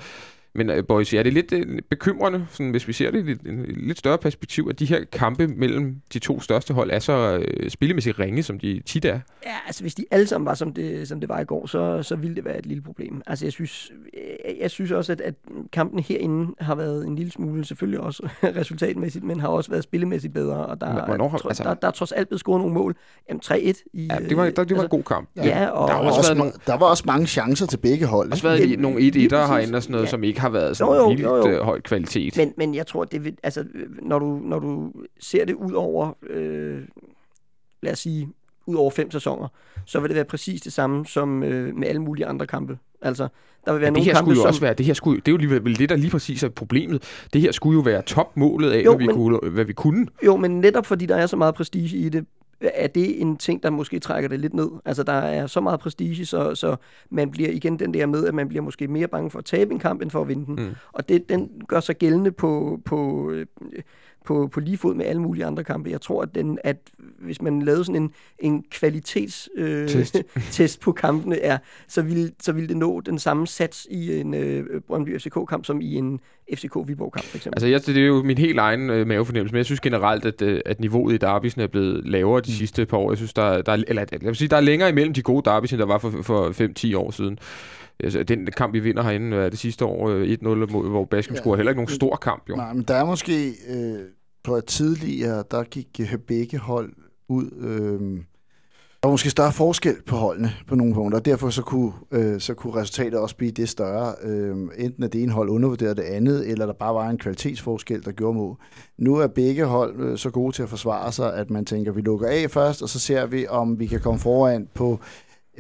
Speaker 2: Men uh, boys, ja, det er lidt uh, bekymrende, sådan, hvis vi ser det i lidt, en lidt større perspektiv, at de her kampe mellem de to største hold er så uh, spillemæssigt ringe, som de tit er.
Speaker 5: Ja, altså hvis de alle sammen var, som det, som det var i går, så, så ville det være et lille problem. Altså jeg synes, jeg, jeg synes også, at, at kampen herinde har været en lille smule, selvfølgelig også [LAUGHS] resultatmæssigt, men har også været spillemæssigt bedre, og der,
Speaker 2: Men hvornår
Speaker 5: tro-
Speaker 2: altså-
Speaker 5: der, der er trods alt blevet scoret nogle mål. Jamen 3-1 i...
Speaker 2: Ja, det var, der, det var en
Speaker 5: altså,
Speaker 2: god kamp.
Speaker 5: Ja, og,
Speaker 2: Der har også
Speaker 3: også,
Speaker 2: været nogle-
Speaker 3: der var også mange chancer til begge hold.
Speaker 2: Der har også været nogle
Speaker 5: lige
Speaker 2: 1 1
Speaker 5: præcis.
Speaker 2: herinde og sådan noget,
Speaker 5: Ja.
Speaker 2: som ikke har været sådan
Speaker 5: Jo, jo,
Speaker 2: vildt
Speaker 5: jo, jo.
Speaker 2: øh, høj kvalitet.
Speaker 5: Men, men jeg tror, det vil, altså, når, du, når du ser det ud over, øh, lad os sige, ud over fem sæsoner, så vil det være præcis det samme som øh, med alle mulige andre kampe. Altså, der vil være
Speaker 2: det
Speaker 5: nogle
Speaker 2: her
Speaker 5: kampe,
Speaker 2: skulle jo
Speaker 5: som...
Speaker 2: også være, det her skulle, det er jo lige vel det, der lige præcis er problemet. Det her skulle jo være topmålet af,
Speaker 5: Jo,
Speaker 2: hvad, vi
Speaker 5: men-
Speaker 2: kunne, hvad vi kunne.
Speaker 5: Jo, men netop fordi der er så meget prestige i det, er det en ting, der måske trækker det lidt ned. Altså, der er så meget prestige, så, så man bliver igen den der med, at man bliver måske mere bange for at tabe en kamp, end for at vinde den.
Speaker 2: Mm.
Speaker 5: Og det, den gør sig gældende på, på, øh, på, på lige fod med alle mulige andre kampe. Jeg tror, at, den, at hvis man lavede sådan en, en kvalitets øh,
Speaker 2: Test. [LAUGHS]
Speaker 5: test på kampene, er, så, ville, så ville det nå den samme sats i en øh, Brøndby FCK-kamp, som i en FCK-Viborg-kamp, for eksempel.
Speaker 2: Altså, jeg, det er jo min helt egen øh, mavefornemmelse, men jeg synes generelt, at, øh, at niveauet i derbysen er blevet lavere de sidste par år. Jeg synes, der, der, er- eller, jeg vil sige, der er længere imellem de gode derbys, end der var for, for 5-10 år siden. Altså, den kamp, vi vinder herinde er det sidste år, øh, 1-0, mod- hvor Basken
Speaker 3: Ja.
Speaker 2: scorer heller ikke nogen stor kamp, jo.
Speaker 3: Nej, men der er måske, øh, tror jeg tidligere, der gik øh, begge hold ud. Øh, der var måske større forskel på holdene på nogle punkter, og derfor så kunne, øh, så kunne resultatet også blive det større. Øh, enten at det ene hold undervurderede det andet, eller der bare var en kvalitetsforskel, der gjorde mål. Nu er begge hold øh, så gode til at forsvare sig, at man tænker, at vi lukker af først, og så ser vi, om vi kan komme foran på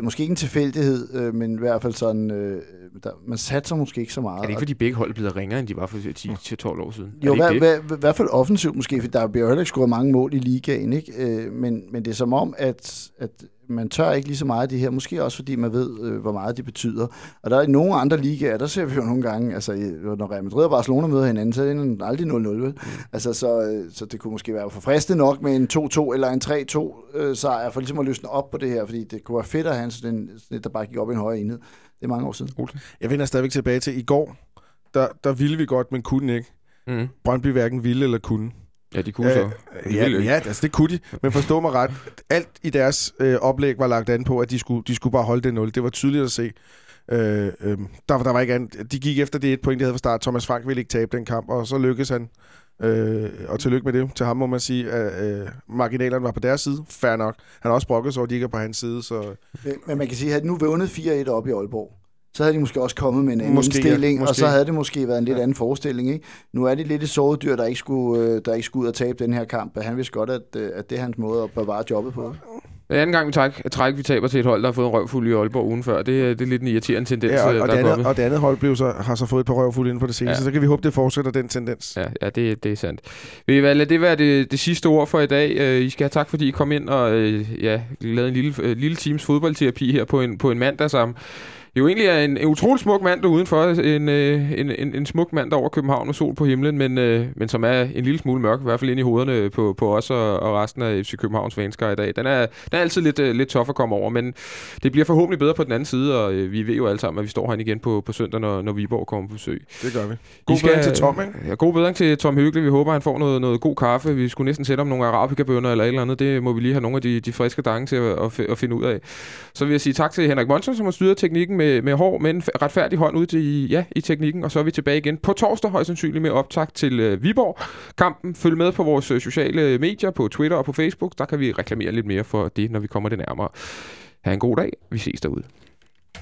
Speaker 3: måske ikke en tilfældighed, øh, men i hvert fald sådan, øh, der, man satser måske ikke så meget.
Speaker 2: Er det ikke, fordi begge hold er blevet ringere, end de var for 10-12 år siden?
Speaker 3: Jo, i hver,
Speaker 2: det?
Speaker 3: hver, hvert fald offensivt måske, for der bliver jo heller ikke scoret mange mål i ligaen, ikke? Øh, men, men det er som om, at, at man tør ikke lige så meget af det her, måske også fordi man ved, øh, hvor meget det betyder. Og der er i nogle andre ligaer, der ser vi jo nogle gange, altså når Real Madrid og Barcelona møder hinanden, så er det aldrig 0-0, vel? Mm. Altså, så, øh, så det kunne måske være for fristende nok med en 2-2 eller en 3-2 øh, sejr, for ligesom at løsne op på det her, fordi det kunne være fedt at have sådan en, sådan et, der bare gik op i en højere enhed. Det er mange år siden.
Speaker 4: Jeg vender stadigvæk tilbage til i går. Der, der ville vi godt, men kunne ikke.
Speaker 2: Mm.
Speaker 4: Brøndby hverken ville eller kunne.
Speaker 2: Ja, de kunne så. De
Speaker 4: ja, ja, altså det kunne de. Men forstå mig ret. Alt i deres øh, oplæg var lagt an på, at de skulle, de skulle bare holde det 0. Det var tydeligt at se. Øh, øh, der, der var ikke andet. De gik efter det et point, de havde fra start. Thomas Frank ville ikke tabe den kamp, og så lykkedes han. Øh, og tillykke med det. Til ham må man sige, at øh, marginalerne var på deres side. Fair nok. Han har også brokket sig over, at de ikke er på hans side. Så
Speaker 3: Men- man kan sige, at nu vundet 4-1 op i Aalborg, så havde de måske også kommet med en anden
Speaker 4: Måske, ja.
Speaker 3: indstilling, og
Speaker 4: Måske.
Speaker 3: så havde det måske været en lidt anden forestilling. Ikke? Nu er det lidt et såret dyr, der ikke skulle, øh, der ikke skulle ud og tabe den her kamp. Han vidste godt, at, øh, at det er hans måde at bevare jobbet på.
Speaker 2: Anden gang, vi træk, træk, vi taber til et hold, der har fået en røvfuld i Aalborg ugen før. Det, er- det er lidt en irriterende tendens,
Speaker 4: ja, og,
Speaker 2: øh,
Speaker 4: og,
Speaker 2: der
Speaker 4: det
Speaker 2: er
Speaker 4: andet, og det andet hold blev så, har så fået et par røvfulde inden for det seneste.
Speaker 2: Ja.
Speaker 4: Så kan vi håbe, det fortsætter den tendens.
Speaker 2: Ja, ja det, det er sandt. Vil I hvad, lad det være det, det sidste ord for i dag. Øh, I skal have tak, fordi I kom ind og øh, ja, lavede en lille, øh, lille teams fodboldterapi her på en, på en mandag sammen. Jo egentlig er en, en utrolig smuk mand der udenfor. En, øh, en, en, en smuk mand der over København med sol på himlen, men, øh, men som er en lille smule mørk, i hvert fald ind i hovederne på, på os og, og resten af FC Københavns fanskere i dag. Den er, den er altid lidt, øh, lidt tof at komme over, men det bliver forhåbentlig bedre på den anden side, og vi ved jo alle sammen, at vi står herinde igen på, på søndag, når, når Viborg kommer på besøg.
Speaker 4: Det gør vi. God
Speaker 2: skal-
Speaker 4: bedring til Tom, ikke?
Speaker 2: Ja, god bedring til Tom Høgle. Vi håber, han får noget, noget god kaffe. Vi skulle næsten sætte om nogle arabikabønner eller et eller andet. Det må vi lige have nogle af de, de friske dange til at, at, at finde ud af. Så vil jeg sige tak til Henrik Monsen, som har styret teknikken med, med hård, men retfærdig hånd ud til, ja, i teknikken. Og så er vi tilbage igen på torsdag, højst sandsynligt med optag til øh, Viborg. Kampen, følg med på vores øh, sociale øh, medier, på Twitter og på Facebook. Der kan vi reklamere lidt mere for det, når vi kommer det nærmere. Ha' en god dag. Vi ses derude.